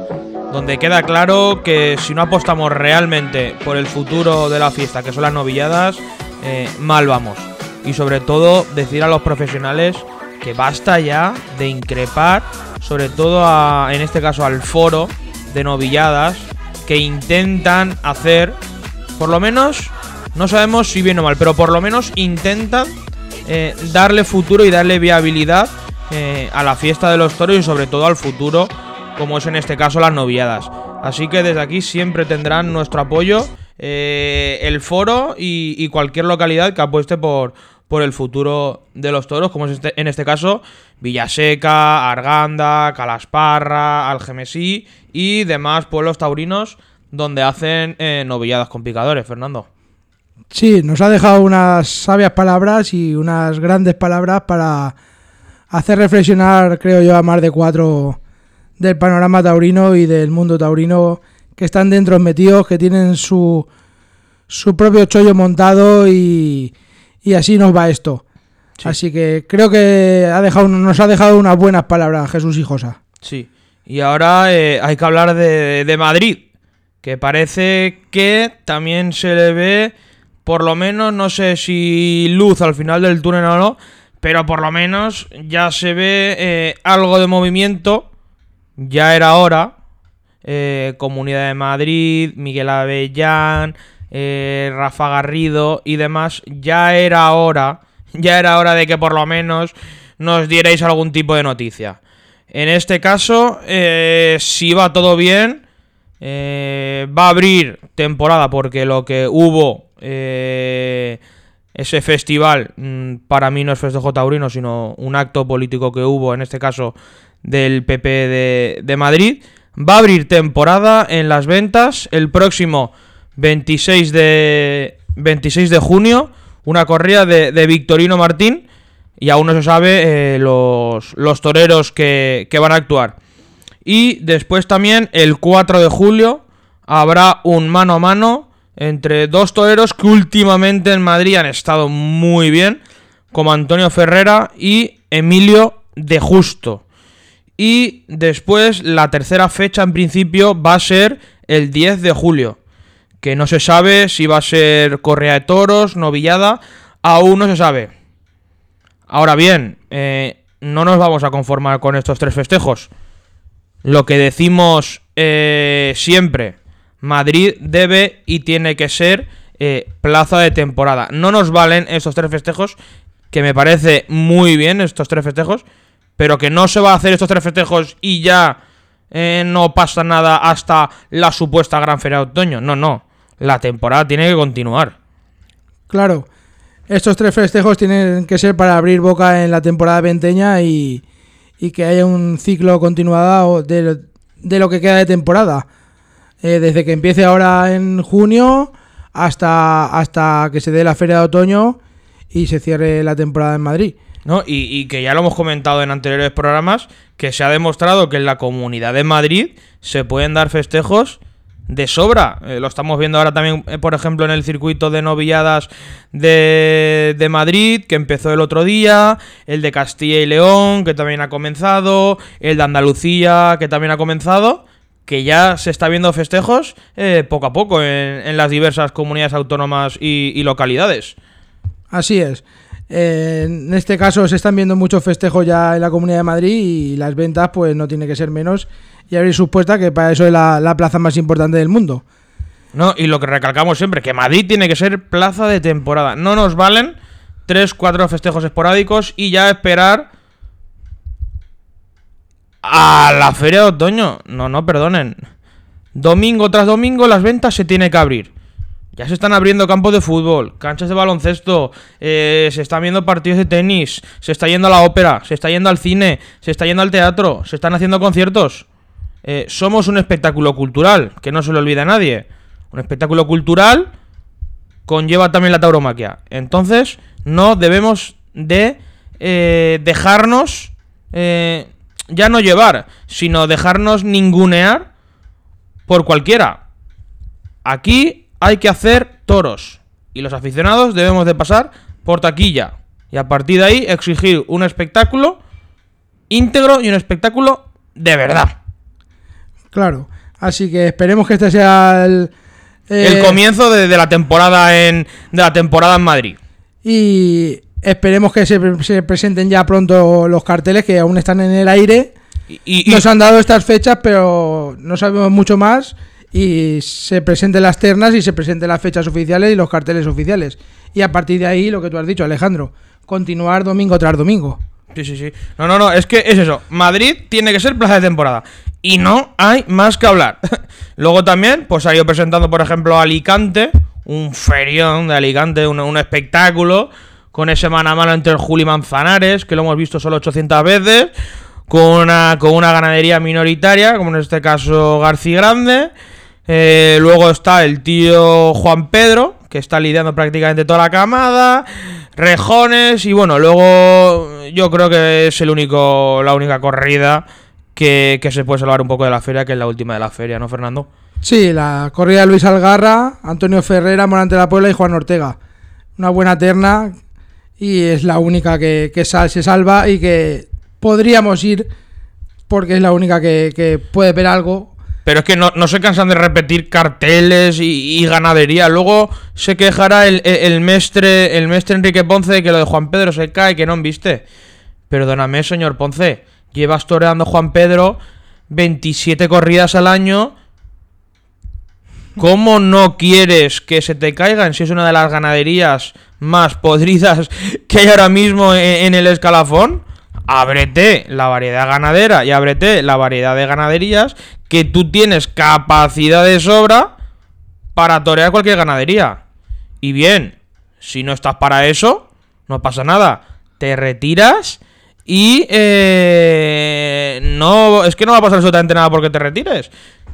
donde queda claro que si no apostamos realmente por el futuro de la fiesta, que son las novilladas, eh, mal vamos. Y sobre todo decir a los profesionales que basta ya de increpar, sobre todo en este caso al foro de novilladas, que intentan hacer, por lo menos, no sabemos si bien o mal, pero por lo menos intentan eh, darle futuro y darle viabilidad eh, a la fiesta de los toros y sobre todo al futuro, como es en este caso las noviadas. Así que desde aquí siempre tendrán nuestro apoyo eh, el foro y, cualquier localidad que apueste por, por el futuro de los toros, como es este, en este caso Villaseca, Arganda, Calasparra, Algemesí y demás pueblos taurinos donde hacen novilladas con picadores, Fernando. Sí, nos ha dejado unas sabias palabras y unas grandes palabras para hacer reflexionar, creo yo, a más de cuatro del panorama taurino y del mundo taurino que están dentro metidos, que tienen su, su propio chollo montado y, y así nos va esto. Así que creo que ha dejado, nos ha dejado unas buenas palabras Jesús Hijosa. Sí, y ahora eh, hay que hablar de, de Madrid, que parece que también se le ve por lo menos, no sé si luz al final del túnel o no, pero por lo menos ya se ve eh, algo de movimiento. Ya era hora. Eh, Comunidad de Madrid, Miguel Avellán, eh, Rafa Garrido y demás. Ya era hora. Ya era hora de que por lo menos nos dierais algún tipo de noticia. En este caso, si va todo bien, va a abrir temporada porque lo que hubo eh, ese festival mm, para mí no es festejo taurino, sino un acto político que hubo, en este caso del PP de, Madrid. Va a abrir temporada en las ventas el próximo 26 de, 26 de junio, una corrida de, Victorino Martín. Y aún no se sabe eh, los, los, toreros que, que van a actuar. Y después también el 4 de julio habrá un mano a mano entre dos toreros que últimamente en Madrid han estado muy bien, como Antonio Ferrera y Emilio de Justo. Y después la tercera fecha en principio va a ser el 10 de julio, que no se sabe si va a ser Correa de Toros, Novillada, aún no se sabe. Ahora bien, eh, no nos vamos a conformar con estos tres festejos. Lo que decimos eh, siempre, Madrid debe y tiene que ser eh, plaza de temporada. No nos valen estos tres festejos, que me parece muy bien estos tres festejos, pero que no se va a hacer estos tres festejos y ya eh, no pasa nada hasta la supuesta gran feria de otoño. No, no. La temporada tiene que continuar. Claro. Estos tres festejos tienen que ser para abrir boca en la temporada venteña y, y que haya un ciclo continuado de, de lo que queda de temporada. Eh, desde que empiece ahora en junio hasta, hasta que se dé la feria de otoño y se cierre la temporada en Madrid. ¿no? Y, que ya lo hemos comentado en anteriores programas, que se ha demostrado que en la comunidad de Madrid se pueden dar festejos de sobra. Eh, lo estamos viendo ahora también, eh, por ejemplo, en el circuito de novilladas de, de, Madrid, que empezó el otro día, el de Castilla y León, que también ha comenzado, el de Andalucía, que también ha comenzado que ya se está viendo festejos eh, poco a poco en, las diversas comunidades autónomas y, localidades. Así es. Eh, en este caso se están viendo muchos festejos ya en la Comunidad de Madrid y las ventas pues no tiene que ser menos y abrir sus puertas que para eso es la, plaza más importante del mundo. No, y lo que recalcamos siempre, que Madrid tiene que ser plaza de temporada. No nos valen tres, cuatro festejos esporádicos y ya esperar a la feria de otoño. No, no, perdonen. Domingo tras domingo las ventas se tiene que abrir. Ya se están abriendo campos de fútbol, canchas de baloncesto, eh, se están viendo partidos de tenis, se está yendo a la ópera, se está yendo al cine, se está yendo al teatro, se están haciendo conciertos. Eh, somos un espectáculo cultural, que no se lo olvida a nadie. Un espectáculo cultural conlleva también la tauromaquia. Entonces, no debemos de eh, dejarnos ya no llevar, sino dejarnos ningunear por cualquiera. Aquí hay que hacer toros y los aficionados debemos de pasar por taquilla Y a partir de ahí exigir un espectáculo íntegro y un espectáculo de verdad. Claro. Así que esperemos que este sea el... El eh, comienzo de, de la temporada en de la temporada en Madrid. Y esperemos que se, se presenten ya pronto los carteles que aún están en el aire. Y- y- Nos han dado estas fechas, pero no sabemos mucho más. Y se presenten las ternas y se presenten las fechas oficiales y los carteles oficiales. Y a partir de ahí, lo que tú has dicho, Alejandro, continuar domingo tras domingo. Sí, sí, sí. No, no, no, es que es eso. Madrid tiene que ser plaza de temporada. Y no hay más que hablar. Luego también, pues ha ido presentando, por ejemplo, Alicante, un ferión de Alicante, un, un espectáculo, con ese mano a mano entre el Juli Manzanares, que lo hemos visto solo 800 veces, con una, con una ganadería minoritaria, como en este caso García Grande. Eh, luego está el tío Juan Pedro, que está lidiando prácticamente toda la camada. Rejones. Y bueno, luego yo creo que es el único, la única corrida que, que se puede salvar un poco de la feria, que es la última de la feria, ¿no, Fernando? Sí, la corrida de Luis Algarra, Antonio Ferrera, Morante de la Puebla y Juan Ortega. Una buena terna y es la única que, que se salva y que podríamos ir porque es la única que, que puede ver algo. Pero es que no, no se cansan de repetir carteles y, ganadería. Luego se quejará el, el, el mestre el mestre Enrique Ponce de que lo de Juan Pedro se cae, que no viste. Perdóname, señor Ponce. Llevas toreando Juan Pedro 27 corridas al año. ¿Cómo no quieres que se te caigan si es una de las ganaderías más podridas que hay ahora mismo en, en el escalafón? Ábrete la variedad ganadera y ábrete la variedad de ganaderías que tú tienes capacidad de sobra para torear cualquier ganadería. Y bien, si no estás para eso, no pasa nada. Te retiras y eh, no es que no va a pasar absolutamente nada porque te retires.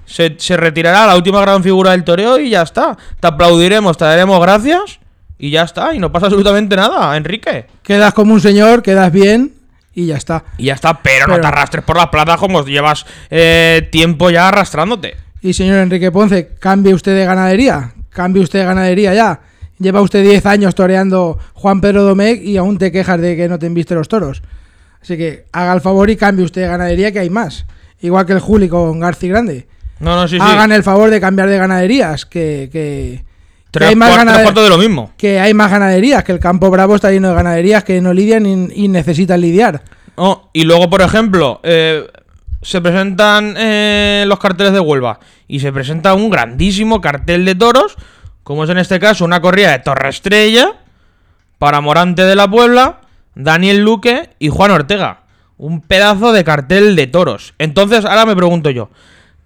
Se, se retirará la última gran figura del toreo y ya está. Te aplaudiremos, te daremos gracias y ya está. Y no pasa absolutamente nada, Enrique. Quedas como un señor, quedas bien y ya está. Y ya está, pero, no te arrastres por las como llevas eh, tiempo ya arrastrándote. Y señor Enrique Ponce, cambie usted de ganadería. Cambie usted de ganadería ya. Lleva usted 10 años toreando Juan Pedro Domecq y aún te quejas de que no te enviste los toros. Así que haga el favor y cambie usted de ganadería que hay más. Igual que el Juli con García Grande. No, no, sí, sí. Hagan el favor de cambiar de ganaderías. Que, que, que Tres, hay más tres cuartos de lo mismo. que hay más ganaderías. Que el campo bravo está lleno de ganaderías que no lidian y, y necesitan lidiar. Oh, y luego, por ejemplo, eh, se presentan eh, los carteles de Huelva y se presenta un grandísimo cartel de toros, como es en este caso una corrida de Torre Estrella para Morante de la Puebla, Daniel Luque y Juan Ortega. Un pedazo de cartel de toros. Entonces, ahora me pregunto yo,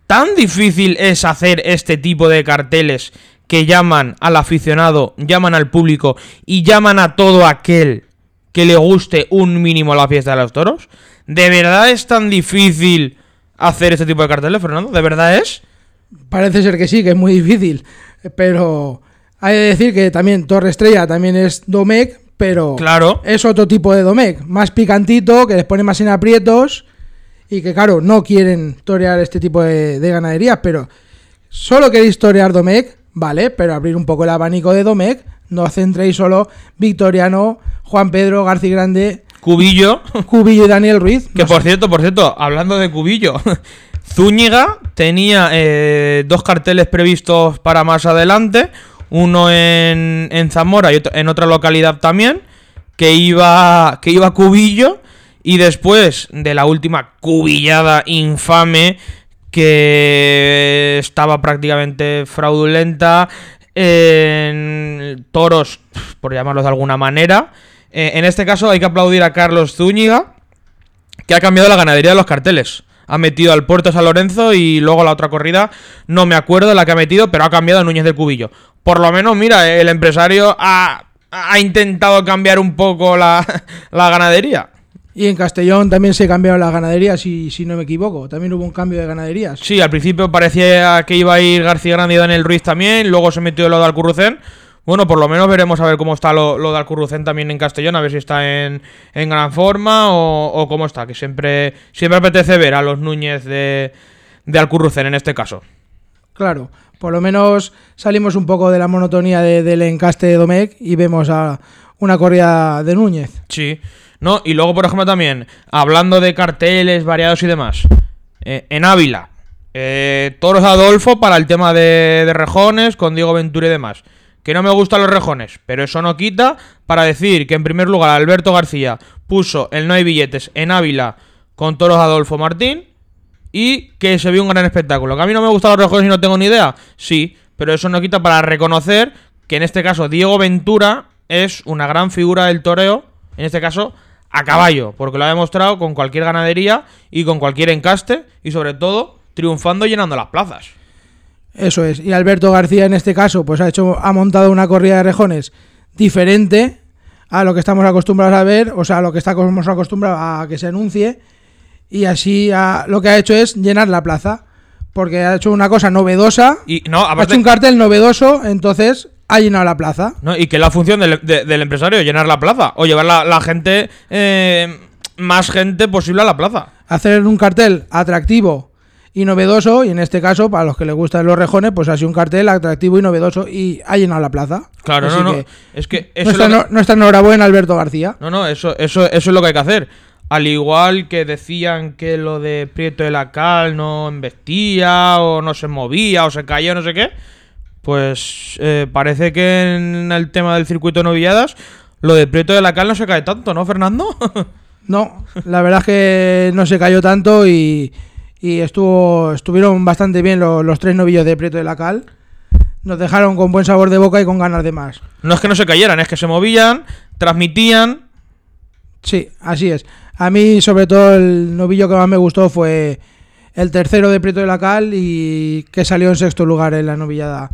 ¿tan difícil es hacer este tipo de carteles que llaman al aficionado, llaman al público y llaman a todo aquel que le guste un mínimo la fiesta de los toros? ¿De verdad es tan difícil hacer este tipo de carteles, Fernando? ¿De verdad es? Parece ser que sí, que es muy difícil. Pero hay que decir que también Torre Estrella también es Domecq, pero Claro. es otro tipo de Domecq. Más picantito, que les pone más en aprietos. Y que, claro, no quieren torear este tipo de, de ganaderías, pero solo queréis torear Domecq, vale, pero abrir un poco el abanico de Domecq. No centréis solo Victoriano, Juan Pedro, García Grande, Cubillo. Cubillo y Daniel Ruiz. Que No por sé. cierto, por cierto, hablando de Cubillo, Zúñiga tenía eh, dos carteles previstos para más adelante, uno en, en Zamora y otro en otra localidad también, que iba, que iba Cubillo, y después de la última cubillada infame que estaba prácticamente fraudulenta en toros, por llamarlos de alguna manera. Eh, en este caso hay que aplaudir a Carlos Zúñiga, que ha cambiado la ganadería de los carteles. Ha metido al Puerto San Lorenzo y luego la otra corrida, no me acuerdo la que ha metido, pero ha cambiado a Núñez del Cubillo. Por lo menos, mira, el empresario ha, ha intentado cambiar un poco la, la ganadería. Y en Castellón también se cambiaron las ganaderías, si, si no me equivoco. También hubo un cambio de ganaderías. Sí, al principio parecía que iba a ir García Grande y Daniel Ruiz también, luego se metió lo de Alcurrucén. Bueno, por lo menos veremos a ver cómo está lo, lo de Alcurrucén también en Castellón, a ver si está en, en gran forma o, o cómo está, que siempre, siempre apetece ver a los Núñez de, de Alcurrucén en este caso. Claro, por lo menos salimos un poco de la monotonía de- del encaste de Domecq y vemos a una corrida de Núñez. Sí. No, y luego, por ejemplo, también, hablando de carteles variados y demás, eh, en Ávila, eh, Toros Adolfo para el tema de, de rejones con Diego Ventura y demás. Que no me gustan los rejones, pero eso no quita para decir que en primer lugar Alberto García puso el no hay billetes en Ávila con Toros Adolfo Martín y que se vio un gran espectáculo. Que a mí no me gustan los rejones y no tengo ni idea, sí, pero eso no quita para reconocer que en este caso Diego Ventura es una gran figura del toreo, en este caso a caballo, porque lo ha demostrado con cualquier ganadería y con cualquier encaste y sobre todo triunfando y llenando las plazas. Eso es. Y Alberto García en este caso, pues ha hecho, ha montado una corrida de rejones diferente a lo que estamos acostumbrados a ver, o sea, a lo que estamos acostumbrados a que se anuncie. Y así ha- lo que ha hecho es llenar la plaza. Porque ha hecho una cosa novedosa. Y no, ha hecho un cartel novedoso, entonces ha llenado la plaza. no, y que la función del, de- del empresario llenar la plaza o llevar la, la gente, eh, más gente posible a la plaza. Hacer un cartel atractivo y novedoso. Y en este caso, para los que les gustan los rejones, pues ha sido un cartel atractivo y novedoso y ha llenado la plaza. Claro, Así no, no. que Es que eso es lo no- que- nuestra enhorabuena, Alberto García. No, no, eso, eso, eso es lo que hay que hacer. Al igual que decían que lo de Prieto de la Cal no embestía, o no se movía, o se caía, no sé qué. Pues eh, parece que en el tema del circuito de novilladas, lo de Prieto de la Cal no se cae tanto, ¿no, Fernando? No, la verdad es que no se cayó tanto y, y estuvo estuvieron bastante bien lo- los, tres novillos de Prieto de la Cal. Nos dejaron con buen sabor de boca y con ganas de más. no es que no se cayeran, es que se movían, transmitían. Sí, así es. A mí, sobre todo, el novillo que más me gustó fue el tercero de Prieto de la Cal y que salió en sexto lugar en la novillada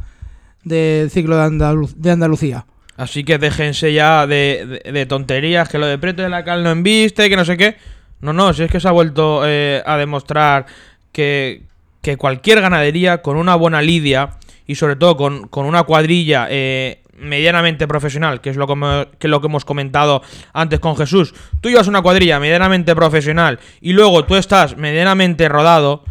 del ciclo de, Andalu- de Andalucía. Así que déjense ya de, de- tonterías, que lo de Prieto de la Cal no embiste, que no sé qué. No, no, si es que se ha vuelto eh, a demostrar que, que cualquier ganadería con una buena lidia y sobre todo con, una cuadrilla eh, medianamente profesional, que es lo que, que es lo que hemos comentado antes con Jesús, tú llevas una cuadrilla medianamente profesional y luego tú estás medianamente rodado,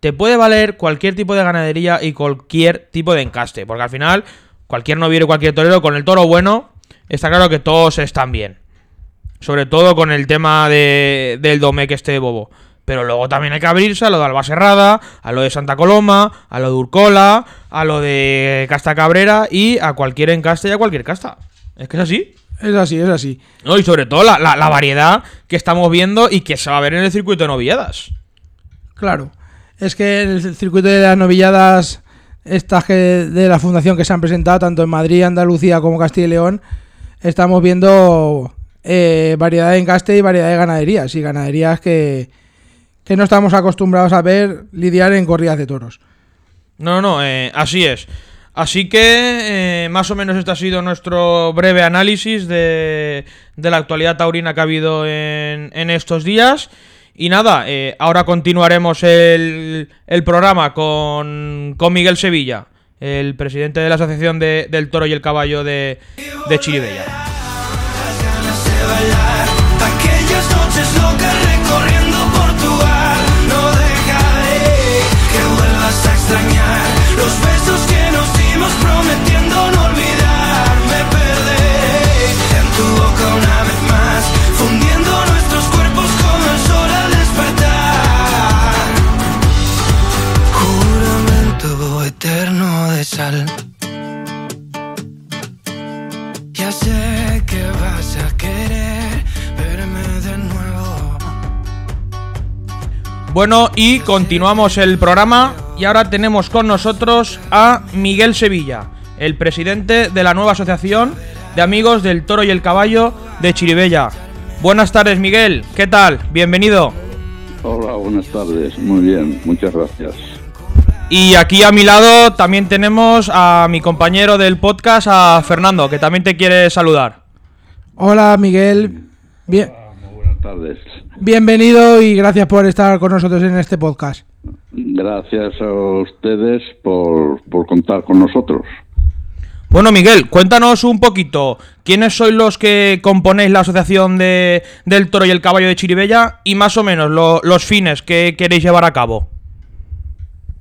te puede valer cualquier tipo de ganadería y cualquier tipo de encaste, porque al final cualquier noviero y cualquier torero con el toro bueno, está claro que todos están bien. Sobre todo con el tema de, del Domecq este bobo. Pero luego también hay que abrirse a lo de Alba Serrada, a lo de Santa Coloma, a lo de Urcola, a lo de Casta Cabrera y a cualquier encaste y a cualquier casta. Es que es así. Es así, es así. No, y sobre todo la, la- la variedad que estamos viendo y que se va a ver en el circuito de novilladas. Claro. Es que el circuito de las novilladas, estas que de la fundación que se han presentado, tanto en Madrid, Andalucía como Castilla y León, estamos viendo eh, variedad de encaste y variedad de ganaderías. Y ganaderías que, que no estamos acostumbrados a ver lidiar en corridas de toros. No, no, eh, así es. Así que eh, más o menos este ha sido nuestro breve análisis de, de la actualidad taurina que ha habido en, en estos días. Y nada, eh, ahora continuaremos el, programa con, con Miguel Sevilla, el presidente de la Asociación de- del Toro y el Caballo de, de Chiribella. Bueno, y continuamos el programa y ahora tenemos con nosotros a Miguel Sevilla, el presidente de la nueva asociación de amigos del toro y el caballo de Chiribella. Buenas tardes, Miguel. ¿Qué tal? Bienvenido. Hola, buenas tardes. Muy bien, muchas gracias. Y aquí a mi lado también tenemos a mi compañero del podcast, a Fernando, que también te quiere saludar. Hola Miguel, bien, tardes. bienvenido y gracias por estar con nosotros en este podcast. Gracias a ustedes por, por contar con nosotros. Bueno, Miguel, cuéntanos un poquito, ¿quiénes sois los que componéis la asociación de, del toro y el caballo de Chiribella y más o menos lo- los fines que queréis llevar a cabo?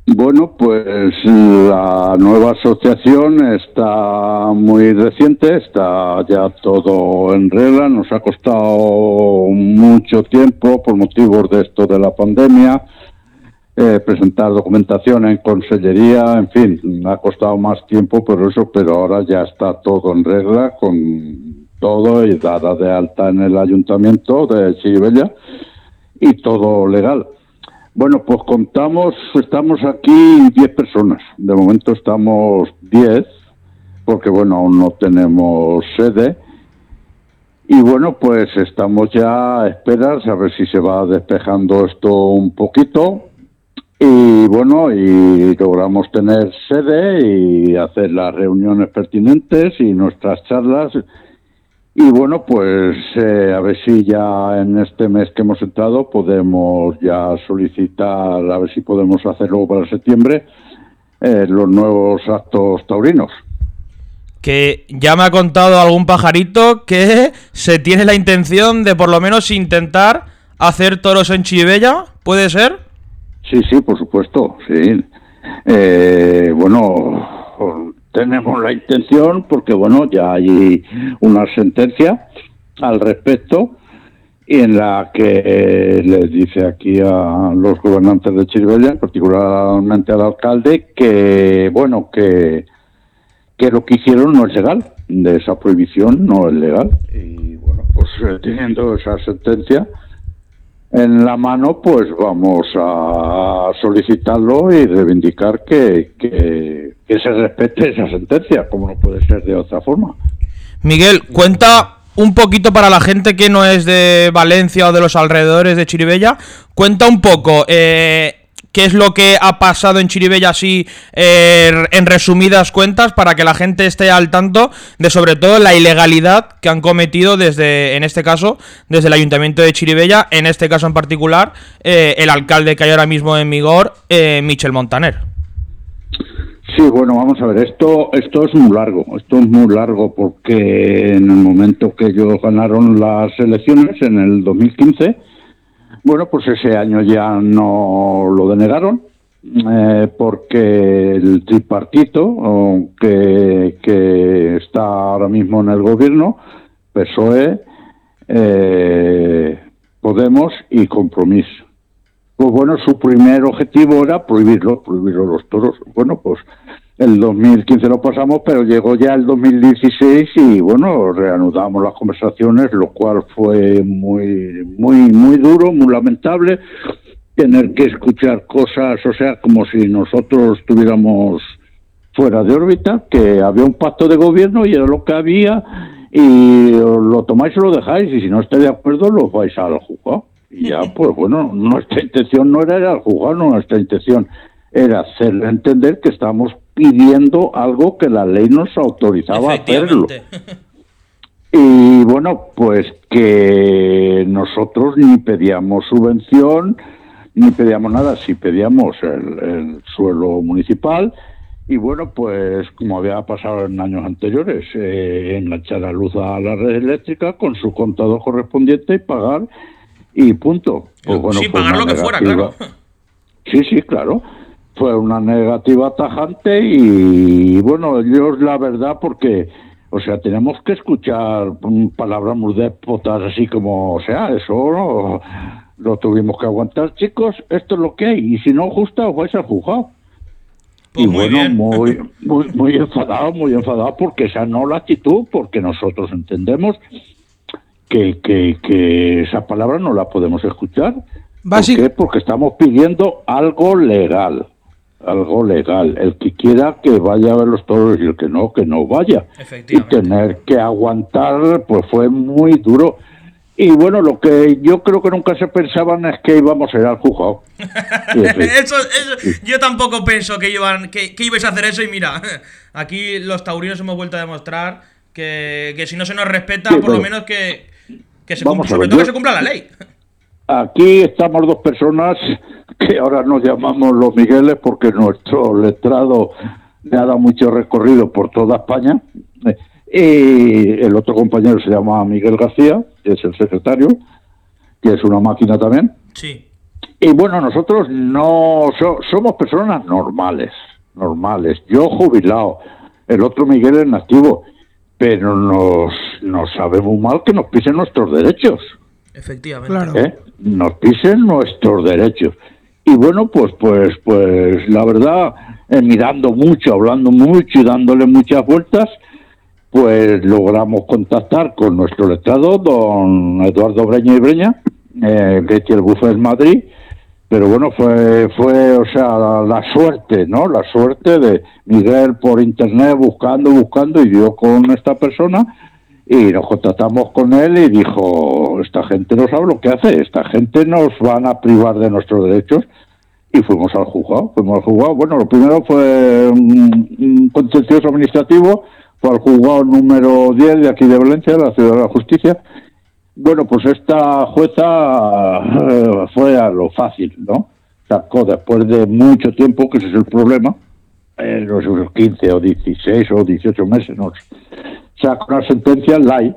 Bueno, pues la nueva asociación está muy reciente, está ya todo en regla, nos ha costado mucho tiempo por motivos de esto de la pandemia, eh, presentar documentación en consellería, en fin, ha costado más tiempo por eso, pero ahora ya está todo en regla con todo y dada de alta en el ayuntamiento de Chiribella y todo legal. Bueno, pues contamos, estamos aquí 10 personas. De momento estamos 10, porque bueno, aún no tenemos sede. Y bueno, pues estamos ya a esperar a ver si se va despejando esto un poquito. Y bueno, y logramos tener sede y hacer las reuniones pertinentes y nuestras charlas y bueno, pues eh, a ver si ya en este mes que hemos entrado podemos ya solicitar, a ver si podemos hacerlo para septiembre, eh, los nuevos actos taurinos. Que ya me ha contado algún pajarito que se tiene la intención de por lo menos intentar hacer toros en Chivella, ¿puede ser? Sí, sí, por supuesto, sí. Eh, bueno, tenemos la intención porque bueno ya hay una sentencia al respecto en la que les dice aquí a los gobernantes de Chiribella, particularmente al alcalde, que bueno que que lo que hicieron no es legal, de esa prohibición no es legal. Y bueno pues eh, teniendo esa sentencia en la mano, pues vamos a solicitarlo y reivindicar que, que, se respete esa sentencia, como no puede ser de otra forma. Miguel, cuenta un poquito para la gente que no es de Valencia o de los alrededores de Chiribella, cuenta un poco eh, qué es lo que ha pasado en Chiribella así eh, en resumidas cuentas para que la gente esté al tanto de sobre todo la ilegalidad que han cometido desde, en este caso, desde el Ayuntamiento de Chiribella, en este caso en particular, eh, el alcalde que hay ahora mismo en vigor, eh, Michel Montaner. Sí, bueno, vamos a ver, esto, esto es muy largo, esto es muy largo porque en el momento que ellos ganaron las elecciones, en el 2015, bueno, pues ese año ya no lo denegaron, eh, porque el tripartito que, que, está ahora mismo en el gobierno, PSOE, eh, Podemos y Compromiso. Pues bueno, su primer objetivo era prohibirlo, prohibirlo los toros. Bueno, pues el 2015 lo pasamos, pero llegó ya el 2016 y bueno, reanudamos las conversaciones, lo cual fue muy, muy, muy duro, muy lamentable tener que escuchar cosas, o sea, como si nosotros estuviéramos fuera de órbita, que había un pacto de gobierno y era lo que había y lo tomáis y lo dejáis y si no estáis de acuerdo lo vais al juzgado. Y ya, pues bueno, nuestra intención no era ir al juzgado, nuestra intención era hacerle entender que estamos pidiendo algo que la ley nos autorizaba a hacerlo. Y bueno, pues que nosotros ni pedíamos subvención, ni pedíamos nada, si pedíamos el, suelo municipal. Y bueno, pues como había pasado en años anteriores, eh, enganchar la luz a la red eléctrica con su contador correspondiente y pagar y punto. Pues bueno, sí, pagar lo que fuera, claro. Sí, sí, claro fue una negativa tajante y bueno, ellos la verdad porque, o sea, tenemos que escuchar palabras muy déspotas así como, o sea, eso lo tuvimos que aguantar, chicos, esto es lo que hay y si no justa os vais a juzgar. Pues y muy bueno, bien. muy, muy, muy enfadado, muy enfadado porque esa no la actitud, porque nosotros entendemos que, que, que esa palabra no la podemos escuchar. ¿Por qué? Porque estamos pidiendo algo legal. Algo legal. El que quiera que vaya a ver los toros y el que no, que no vaya. Y tener que aguantar, pues fue muy duro. Y bueno, lo que yo creo que nunca se pensaban es que íbamos a ir al juzgado. Eso, yo tampoco pienso que, iban, que, que ibais a hacer eso y mira, aquí los taurinos hemos vuelto a demostrar que, que si no se nos respeta, por lo menos que, que se cumpla, sobre todo yo- que se cumpla la ley. Aquí estamos dos personas que ahora nos llamamos los Migueles porque nuestro letrado le ha dado mucho recorrido por toda España. Y el otro compañero se llama Miguel García, que es el secretario, que es una máquina también. Sí. Y bueno, nosotros no so- somos personas normales, normales. Yo jubilado, el otro Miguel es nativo, pero nos, nos sabemos mal que nos pisen nuestros derechos. Efectivamente. Claro. ¿eh? nos pisen nuestros derechos. Y bueno, pues, pues, pues, la verdad, eh, mirando mucho, hablando mucho y dándole muchas vueltas, pues logramos contactar con nuestro letrado, don Eduardo Breña y Breña, eh, que tiene el bufo en Madrid, pero bueno, fue, fue, o sea, la, la suerte, ¿no? La suerte de Miguel por internet buscando, buscando, y dio con esta persona, y nos contactamos con él y dijo, esta gente no sabe lo que hace, esta gente nos van a privar de nuestros derechos y fuimos al juzgado, fuimos al juzgado, bueno, lo primero fue un, un contencioso administrativo, fue al juzgado número 10 de aquí de Valencia, de la Ciudad de la Justicia, bueno, pues esta jueza eh, fue a lo fácil, ¿no? Sacó después de mucho tiempo, que ese es el problema, sé, unos 15 o 16 o 18 meses, no sé, saca una sentencia light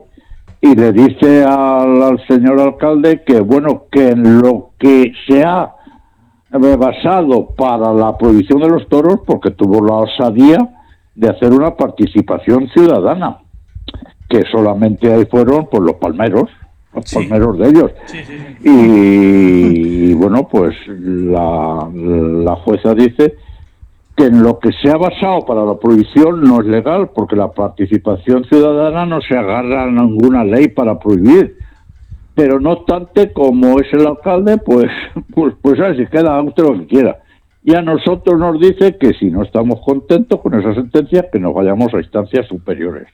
y le dice al, al señor alcalde que, bueno, que en lo que se ha basado para la prohibición de los toros, porque tuvo la osadía de hacer una participación ciudadana, que solamente ahí fueron pues los palmeros, los Sí. palmeros de ellos. Sí, sí, sí. Y, bueno, pues la, la jueza dice que en lo que se ha basado para la prohibición no es legal, porque la participación ciudadana no se agarra a ninguna ley para prohibir. Pero no obstante, como es el alcalde, pues, pues, pues así queda usted lo que quiera. Y a nosotros nos dice que si no estamos contentos con esa sentencia, que nos vayamos a instancias superiores.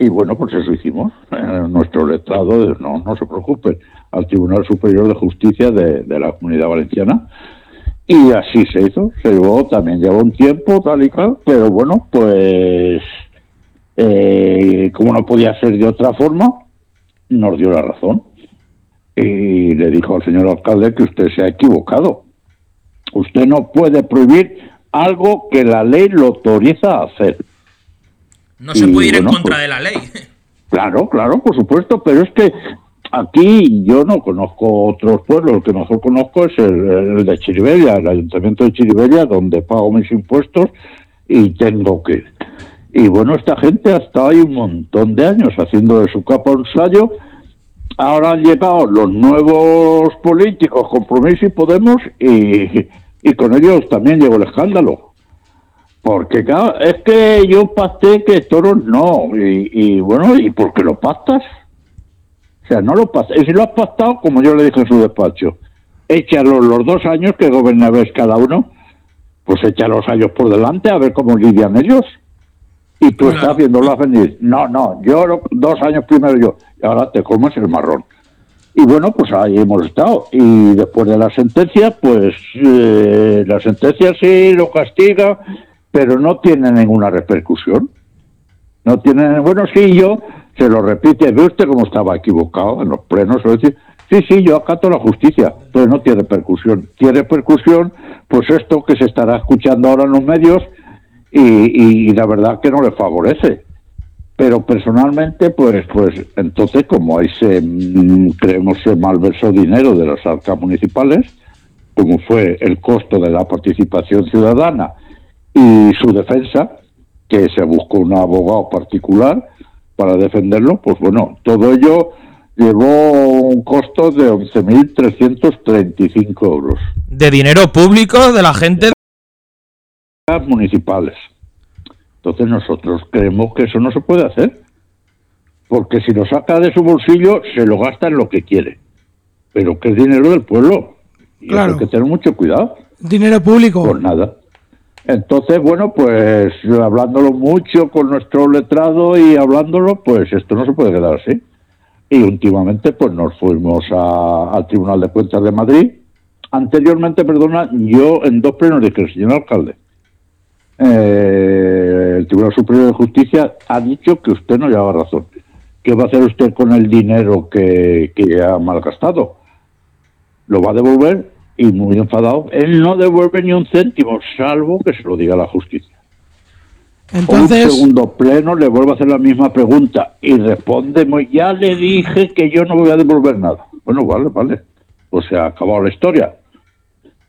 Y bueno, pues eso hicimos. Eh, nuestro letrado, no, no se preocupen, al Tribunal Superior de Justicia de la Comunidad Valenciana. Y así se hizo. Se llevó, también llevó un tiempo, tal y cual, pero bueno, pues eh, como no podía ser de otra forma, nos dio la razón. Y le dijo al señor alcalde que usted se ha equivocado. Usted no puede prohibir algo que la ley lo autoriza a hacer. No se Y puede ir en contra pues- de la ley. Claro, claro, por supuesto, pero es que aquí yo no conozco otros pueblos, el que mejor conozco es el, de Chiribella, el ayuntamiento de Chiribella, donde pago mis impuestos y tengo que ir. Y bueno, esta gente ha estado ahí un montón de años haciendo de su capa un sallo. Ahora han llegado los nuevos políticos, Compromiso y Podemos, y, y con ellos también llegó el escándalo. Porque es que yo pacté que toros no. Y, y bueno, ¿y por qué lo pactas? O sea, no lo pactas. Y si lo has pactado, como yo le dije en su despacho, échalos los dos años que gobernabais cada uno, pues echa los años por delante a ver cómo lidian ellos. Y tú estás viéndolo venir. No, no, yo dos años primero yo, y ahora te comes el marrón. Y bueno, pues ahí hemos estado. Y después de la sentencia, pues eh, la sentencia sí lo castiga, pero no tiene ninguna repercusión. No tiene, bueno, sí, yo, se lo repite, ve usted cómo estaba equivocado en los plenos, o decir, sí, sí, yo acato la justicia, pero no tiene repercusión. Tiene repercusión, pues esto que se estará escuchando ahora en los medios y, la verdad que no le favorece. Pero personalmente, pues, pues entonces, como ahí se, mm, creemos se malversó dinero de las arcas municipales, como fue el costo de la participación ciudadana y su defensa, que se buscó un abogado particular para defenderlo, pues bueno, todo ello llevó un costo de 11.335 euros De dinero público de la gente. municipales. Entonces nosotros creemos que eso no se puede hacer, porque si lo saca de su bolsillo, se lo gasta en lo que quiere, pero que es dinero del pueblo. Y eso Claro. hay que tener mucho cuidado. Dinero público. Pues nada. Entonces, bueno, pues hablándolo mucho con nuestro letrado y hablándolo, pues esto no se puede quedar así. Y últimamente, pues nos fuimos a- al Tribunal de Cuentas de Madrid. Anteriormente, perdona, yo en dos plenos dije, señor alcalde, eh, el Tribunal Superior de Justicia ha dicho que usted no lleva razón. ¿Qué va a hacer usted con el dinero que, que ha malgastado? lo va a devolver y muy enfadado, él no devuelve ni un céntimo, salvo que se lo diga la justicia. un Entonces, segundo pleno le vuelve a hacer la misma pregunta y responde, ya le dije que yo no voy a devolver nada. Bueno, vale, vale. pues se ha acabado la historia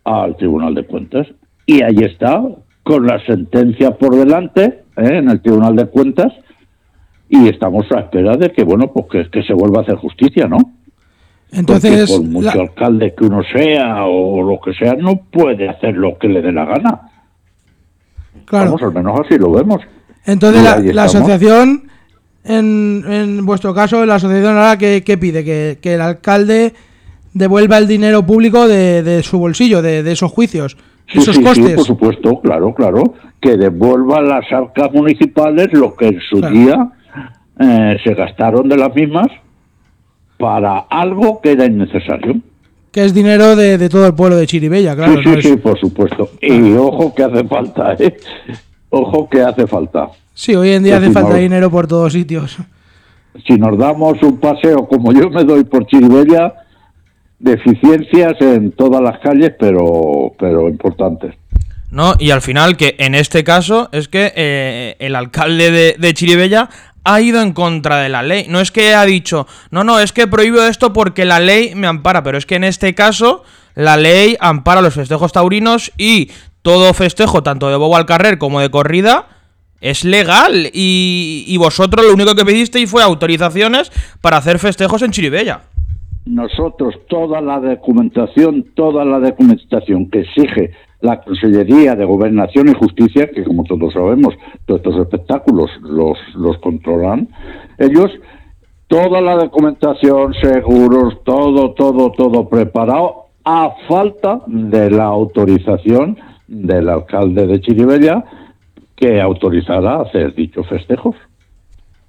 al Tribunal de Cuentas. Y ahí está, con la sentencia por delante, ¿eh? en el Tribunal de Cuentas, y estamos a espera de que, bueno, pues que, que se vuelva a hacer justicia, ¿no? Entonces, Porque por mucho la- alcalde que uno sea o lo que sea, no puede hacer lo que le dé la gana. claro. Vamos, al menos así lo vemos. Entonces la, asociación, en, en vuestro caso, la asociación ahora que, pide que, que el alcalde devuelva el dinero público de, de su bolsillo, de, de esos juicios, Sí, esos sí, sí, costes. por supuesto, claro, claro. Que devuelva a las arcas municipales lo que en su Claro. día eh, se gastaron de las mismas para algo que era innecesario. que es dinero de, de todo el pueblo de Chiribella, claro. sí, sí, no es- sí, por supuesto. Y ojo que hace falta, ¿eh? Ojo que hace falta. Sí, hoy en día Que hace si falta dinero por todos sitios. Si nos damos un paseo como yo me doy por Chiribella, deficiencias en todas las calles, pero, pero importantes. ¿no? Y al final, que en este caso es que eh, el alcalde de, de Chiribella ha ido en contra de la ley. No es que ha dicho, no, no, es que prohíbo esto porque la ley me ampara, pero es que en este caso la ley ampara los festejos taurinos y todo festejo, tanto de bobo al carrer como de corrida, es legal. Y, vosotros lo único que pedisteis fue autorizaciones para hacer festejos en Chiribella. Nosotros, toda la documentación, toda la documentación que exige la Consellería de Gobernación y Justicia, que como todos sabemos, todos estos espectáculos los, los controlan, ellos, toda la documentación, seguros, todo, todo, todo preparado, a falta de la autorización del alcalde de Chiribella, que autorizará hacer dichos festejos.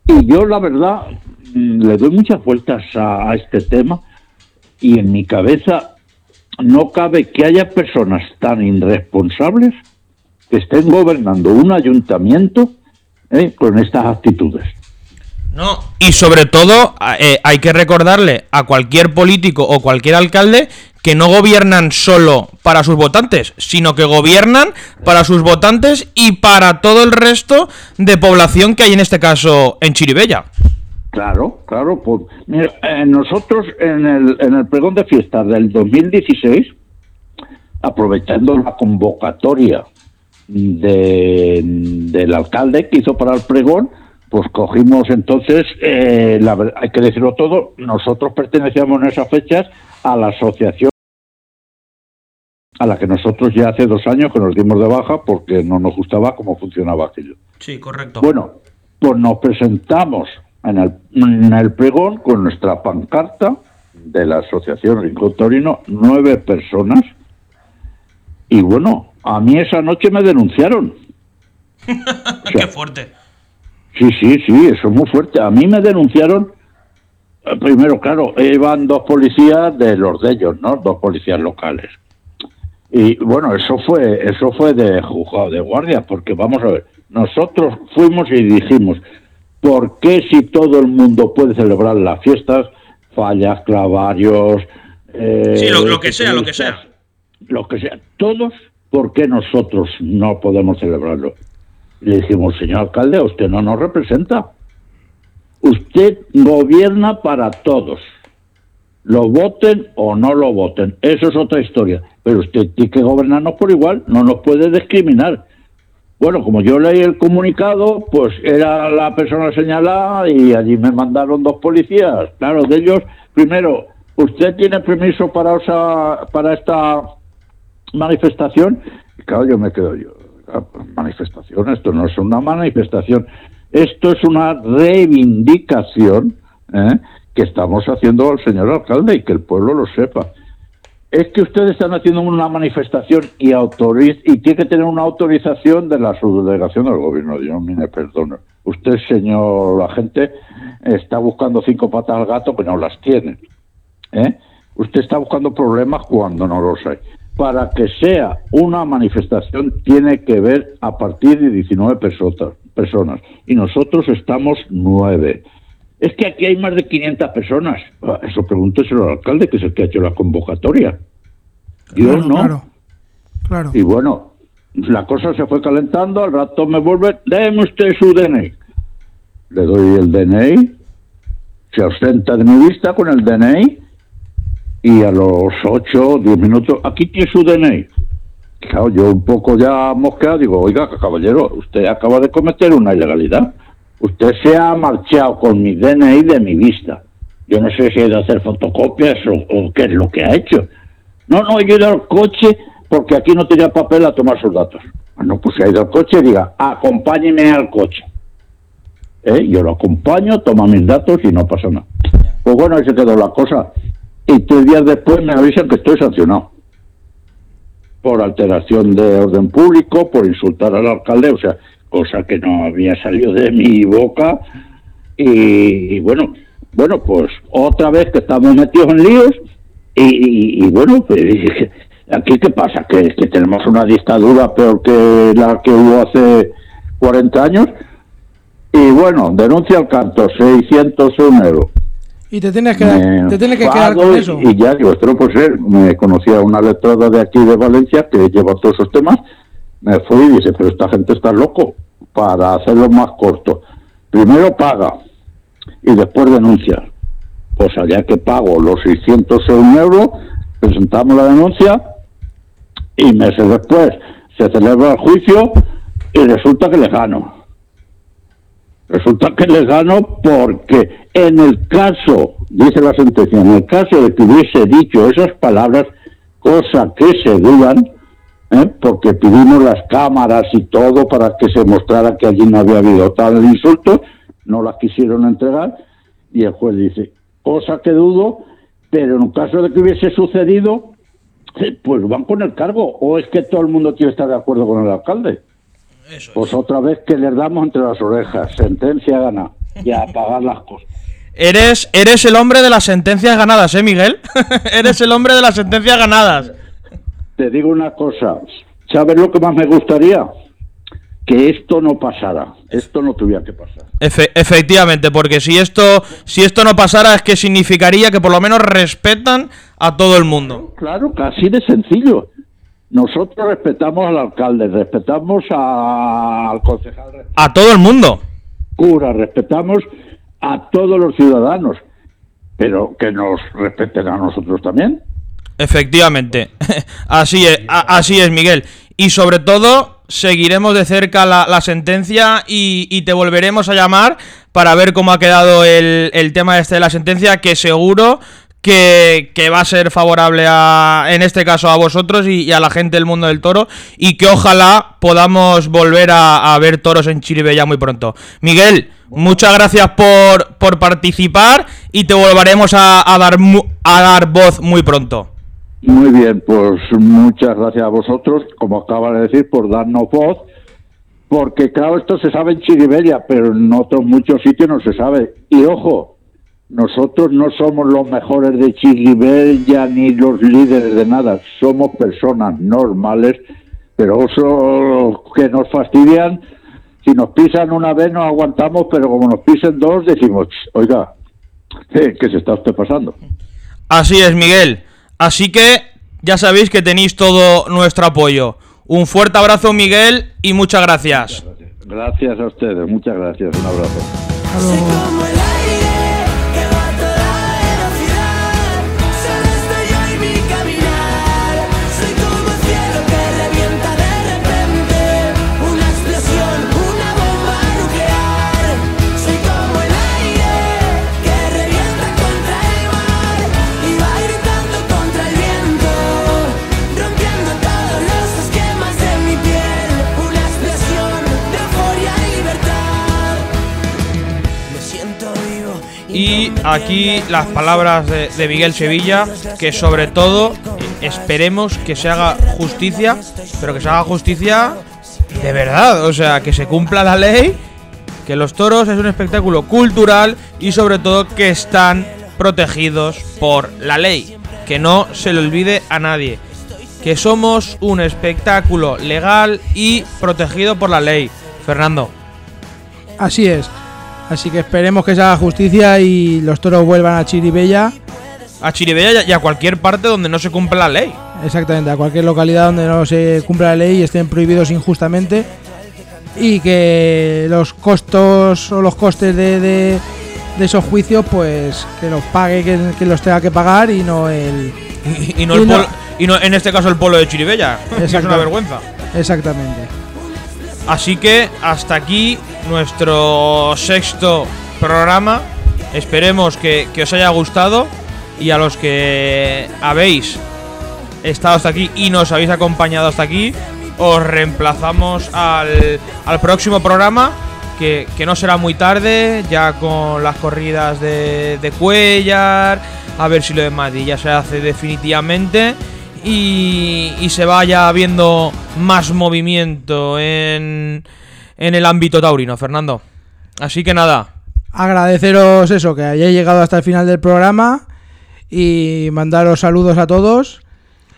Y yo, la verdad, le doy muchas vueltas a este tema y en mi cabeza no cabe que haya personas tan irresponsables que estén gobernando un ayuntamiento eh, con estas actitudes. No, y sobre todo eh, hay que recordarle a cualquier político o cualquier alcalde que no gobiernan solo para sus votantes, sino que gobiernan para sus votantes y para todo el resto de población que hay en este caso en Chiribella. Claro, claro. Pues, mira, eh, nosotros en el, en el pregón de fiestas del 2016, aprovechando la convocatoria de, del alcalde que hizo para el pregón, pues cogimos entonces, eh, la hay que decirlo todo, nosotros pertenecíamos en esas fechas a la asociación a la que nosotros ya hace dos años que nos dimos de baja porque no nos gustaba cómo funcionaba aquello. Sí, correcto. Bueno, pues nos presentamos en el, en el pregón con nuestra pancarta de la Asociación Rincón Torino, nueve personas. Y bueno, a mí esa noche me denunciaron. Qué fuerte. Sí, sí, sí, eso es muy fuerte. A mí me denunciaron, eh, primero, claro, iban dos policías de los de ellos, ¿no? Dos policías locales. Y bueno, eso fue, eso fue de juzgado de guardia, porque vamos a ver, nosotros fuimos y dijimos, ¿por qué si todo el mundo puede celebrar las fiestas, fallas, clavarios, eh, Sí, lo- lo que sea, lo que sea. lo que sea, todos, ¿por qué nosotros no podemos celebrarlo? Le dijimos, señor alcalde, usted no nos representa. Usted gobierna para todos. Lo voten o no lo voten. Eso es otra historia. Pero usted tiene que gobernarnos por igual, no nos puede discriminar. Bueno, como yo leí el comunicado, pues era la persona señalada y allí me mandaron dos policías. Claro, de ellos, primero, ¿usted tiene permiso para, osa- para esta manifestación? Y claro, yo me quedo yo. "Ah, Manifestación, esto no es una manifestación, esto es una reivindicación ¿eh? que estamos haciendo al señor alcalde y que el pueblo lo sepa. Es que ustedes están haciendo una manifestación y autoriz y tiene que tener una autorización de la subdelegación del gobierno. Dios mío, me perdone. Usted, señor agente, está buscando cinco patas al gato que no las tiene. ¿eh? Usted está buscando problemas cuando no los hay. Para que sea una manifestación tiene que ver a partir de 19 personas, personas y nosotros estamos nueve. Es que aquí hay más de 500 personas. Ah, Eso pregúnteselo al alcalde, que es el que ha hecho la convocatoria. Yo Claro, no. Claro, claro. Y bueno, la cosa se fue calentando, al rato me vuelve, déme usted su DNI. Le doy el DNI, se ausenta de mi vista con el DNI y a los 8, 10 minutos, aquí tiene su DNI. Claro, yo un poco ya mosqueado digo, oiga, caballero, usted acaba de cometer una ilegalidad. Usted se ha marchado con mi DNI de mi vista. Yo no sé si ha ido a hacer fotocopias o, qué es lo que ha hecho. No, no, he ido al coche porque aquí no tenía papel a tomar sus datos. Bueno, pues se ha ido al coche, diga, acompáñeme al coche. ¿Eh? Yo lo acompaño, toma mis datos y no pasa nada. Pues bueno, ahí se quedó la cosa. Y tres días después me avisan que estoy sancionado por alteración de orden público, por insultar al alcalde, o sea, cosa que no había salido de mi boca. Y, y bueno, bueno, pues otra vez que estamos metidos en líos y, y- y bueno, pues aquí qué pasa, que, que tenemos una dictadura peor que la que hubo hace 40 años. Y bueno, denuncia al canto, 601 euros. Y te tienes que, Me te tienes que quedar con eso. Y ya digo, esto no puede ser. Me conocía una letrada de aquí de Valencia que lleva todos esos temas. Me fui y dice, pero esta gente está loco. Para hacerlo más corto. Primero paga y después denuncia. Pues allá que pago los 601 euros, presentamos la denuncia y meses después se celebra el juicio y resulta que le gano. Resulta que les gano porque en el caso, dice la sentencia, en el caso de que hubiese dicho esas palabras, cosa que se dudan, ¿eh? porque pedimos las cámaras y todo para que se mostrara que allí no había habido tal insulto, no las quisieron entregar, y el juez dice, cosa que dudo, pero en caso de que hubiese sucedido, pues van con el cargo, o es que todo el mundo quiere estar de acuerdo con el alcalde. Pues otra vez que les damos entre las orejas, sentencia gana, y a pagar las cosas. Eres, eres el hombre de las sentencias ganadas, ¿eh, Miguel? eres el hombre de las sentencias ganadas. Te digo una cosa, ¿sabes lo que más me gustaría? Que esto no pasara, esto no tuviera que pasar. Efe- efectivamente, porque si esto, si esto no pasara es que significaría que por lo menos respetan a todo el mundo. Claro, casi de sencillo. Nosotros respetamos al alcalde, respetamos a- al concejal A todo el mundo. cura, respetamos a todos los ciudadanos, pero que nos respeten a nosotros también. Efectivamente. así es, así es, Miguel. Y sobre todo, seguiremos de cerca la, la sentencia y, y te volveremos a llamar para ver cómo ha quedado el, el tema este de la sentencia, que seguro que, que va a ser favorable a, en este caso a vosotros y, y a la gente del mundo del toro y que ojalá podamos volver a, a ver toros en Chiribella muy pronto. Miguel, muchas gracias por, por participar y te volveremos a, a dar, a dar voz muy pronto. Muy bien, pues muchas gracias a vosotros, como acaba de decir, por darnos voz, porque claro, esto se sabe en Chiribella, pero en otros muchos sitios no se sabe. Y ojo, nosotros no somos los mejores de Chiribella ni los líderes de nada, somos personas normales, pero eso que nos fastidian, si nos pisan una vez nos aguantamos, pero como nos pisen dos decimos, oiga, ¿qué, qué se está usted pasando? Así es, Miguel. Así que ya sabéis que tenéis todo nuestro apoyo. Un fuerte abrazo, Miguel, y muchas gracias. Gracias a ustedes, muchas gracias, un abrazo. Hasta aquí las palabras de, Miguel Sevilla, que sobre todo esperemos que se haga justicia, pero que se haga justicia de verdad, o sea, que se cumpla la ley, que los toros es un espectáculo cultural y sobre todo que están protegidos por la ley, que no se le olvide a nadie, que somos un espectáculo legal y protegido por la ley. Fernando. Así es. Así que esperemos que se haga justicia y los toros vuelvan a Chiribella. A Chiribella y a cualquier parte donde no se cumpla la ley. Exactamente, a cualquier localidad donde no se cumpla la ley y estén prohibidos injustamente. Y que los costos o los costes de, de- de esos juicios, pues que los pague quien, quien los tenga que pagar y no el. Y, y no Y el no- pol- y no en este caso el polo de Chiribella, es una vergüenza. Exactamente. Así que hasta aquí nuestro sexto programa. Esperemos que, os haya gustado y a los que habéis estado hasta aquí y nos habéis acompañado hasta aquí, os reemplazamos al, al próximo programa. Que, que no será muy tarde, ya con las corridas de, de Cuellar, a ver si lo de Madrid ya se hace definitivamente y, y se vaya viendo más movimiento en, en el ámbito taurino, Fernando. Así que nada, Agradeceros eso, que hayáis llegado hasta el final del programa y mandaros saludos a todos.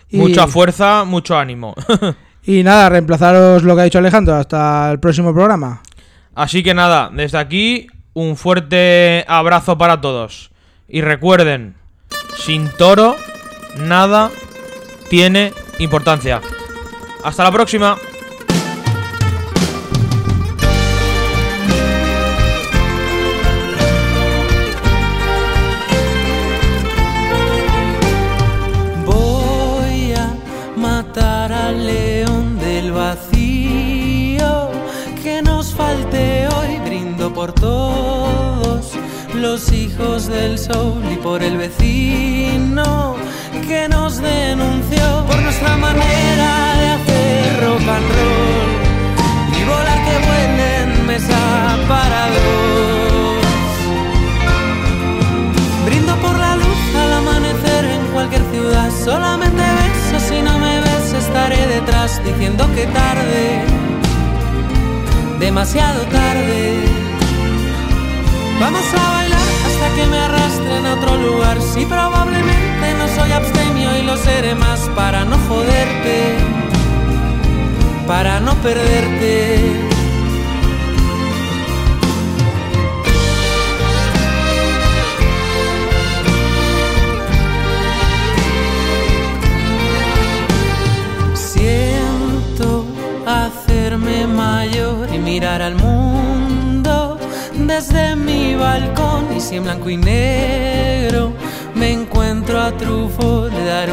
Y, mucha fuerza, mucho ánimo. Y nada, reemplazaros lo que ha dicho Alejandro hasta el próximo programa. Así que nada, desde aquí un fuerte abrazo para todos. Y recuerden, sin toro, nada tiene importancia. Hasta la próxima. Voy a matar al león del vacío que nos falte hoy. Brindo por todos los hijos del sol y por el vecino que nos denunció por nuestra manera de hacer rock and roll y volar que vuelen mesa para dos. Brindo por la luz al amanecer en cualquier ciudad. Solamente beso si no me ves, estaré detrás diciendo que tarde, demasiado tarde. Vamos a bailar hasta que me arrastren a otro lugar. Si probablemente no soy abstemio y lo seré más para no joderte, para no perderte. Siento hacerme mayor y mirar al mundo desde mi balcón y si en blanco y negro me encuentro a Trufo de dar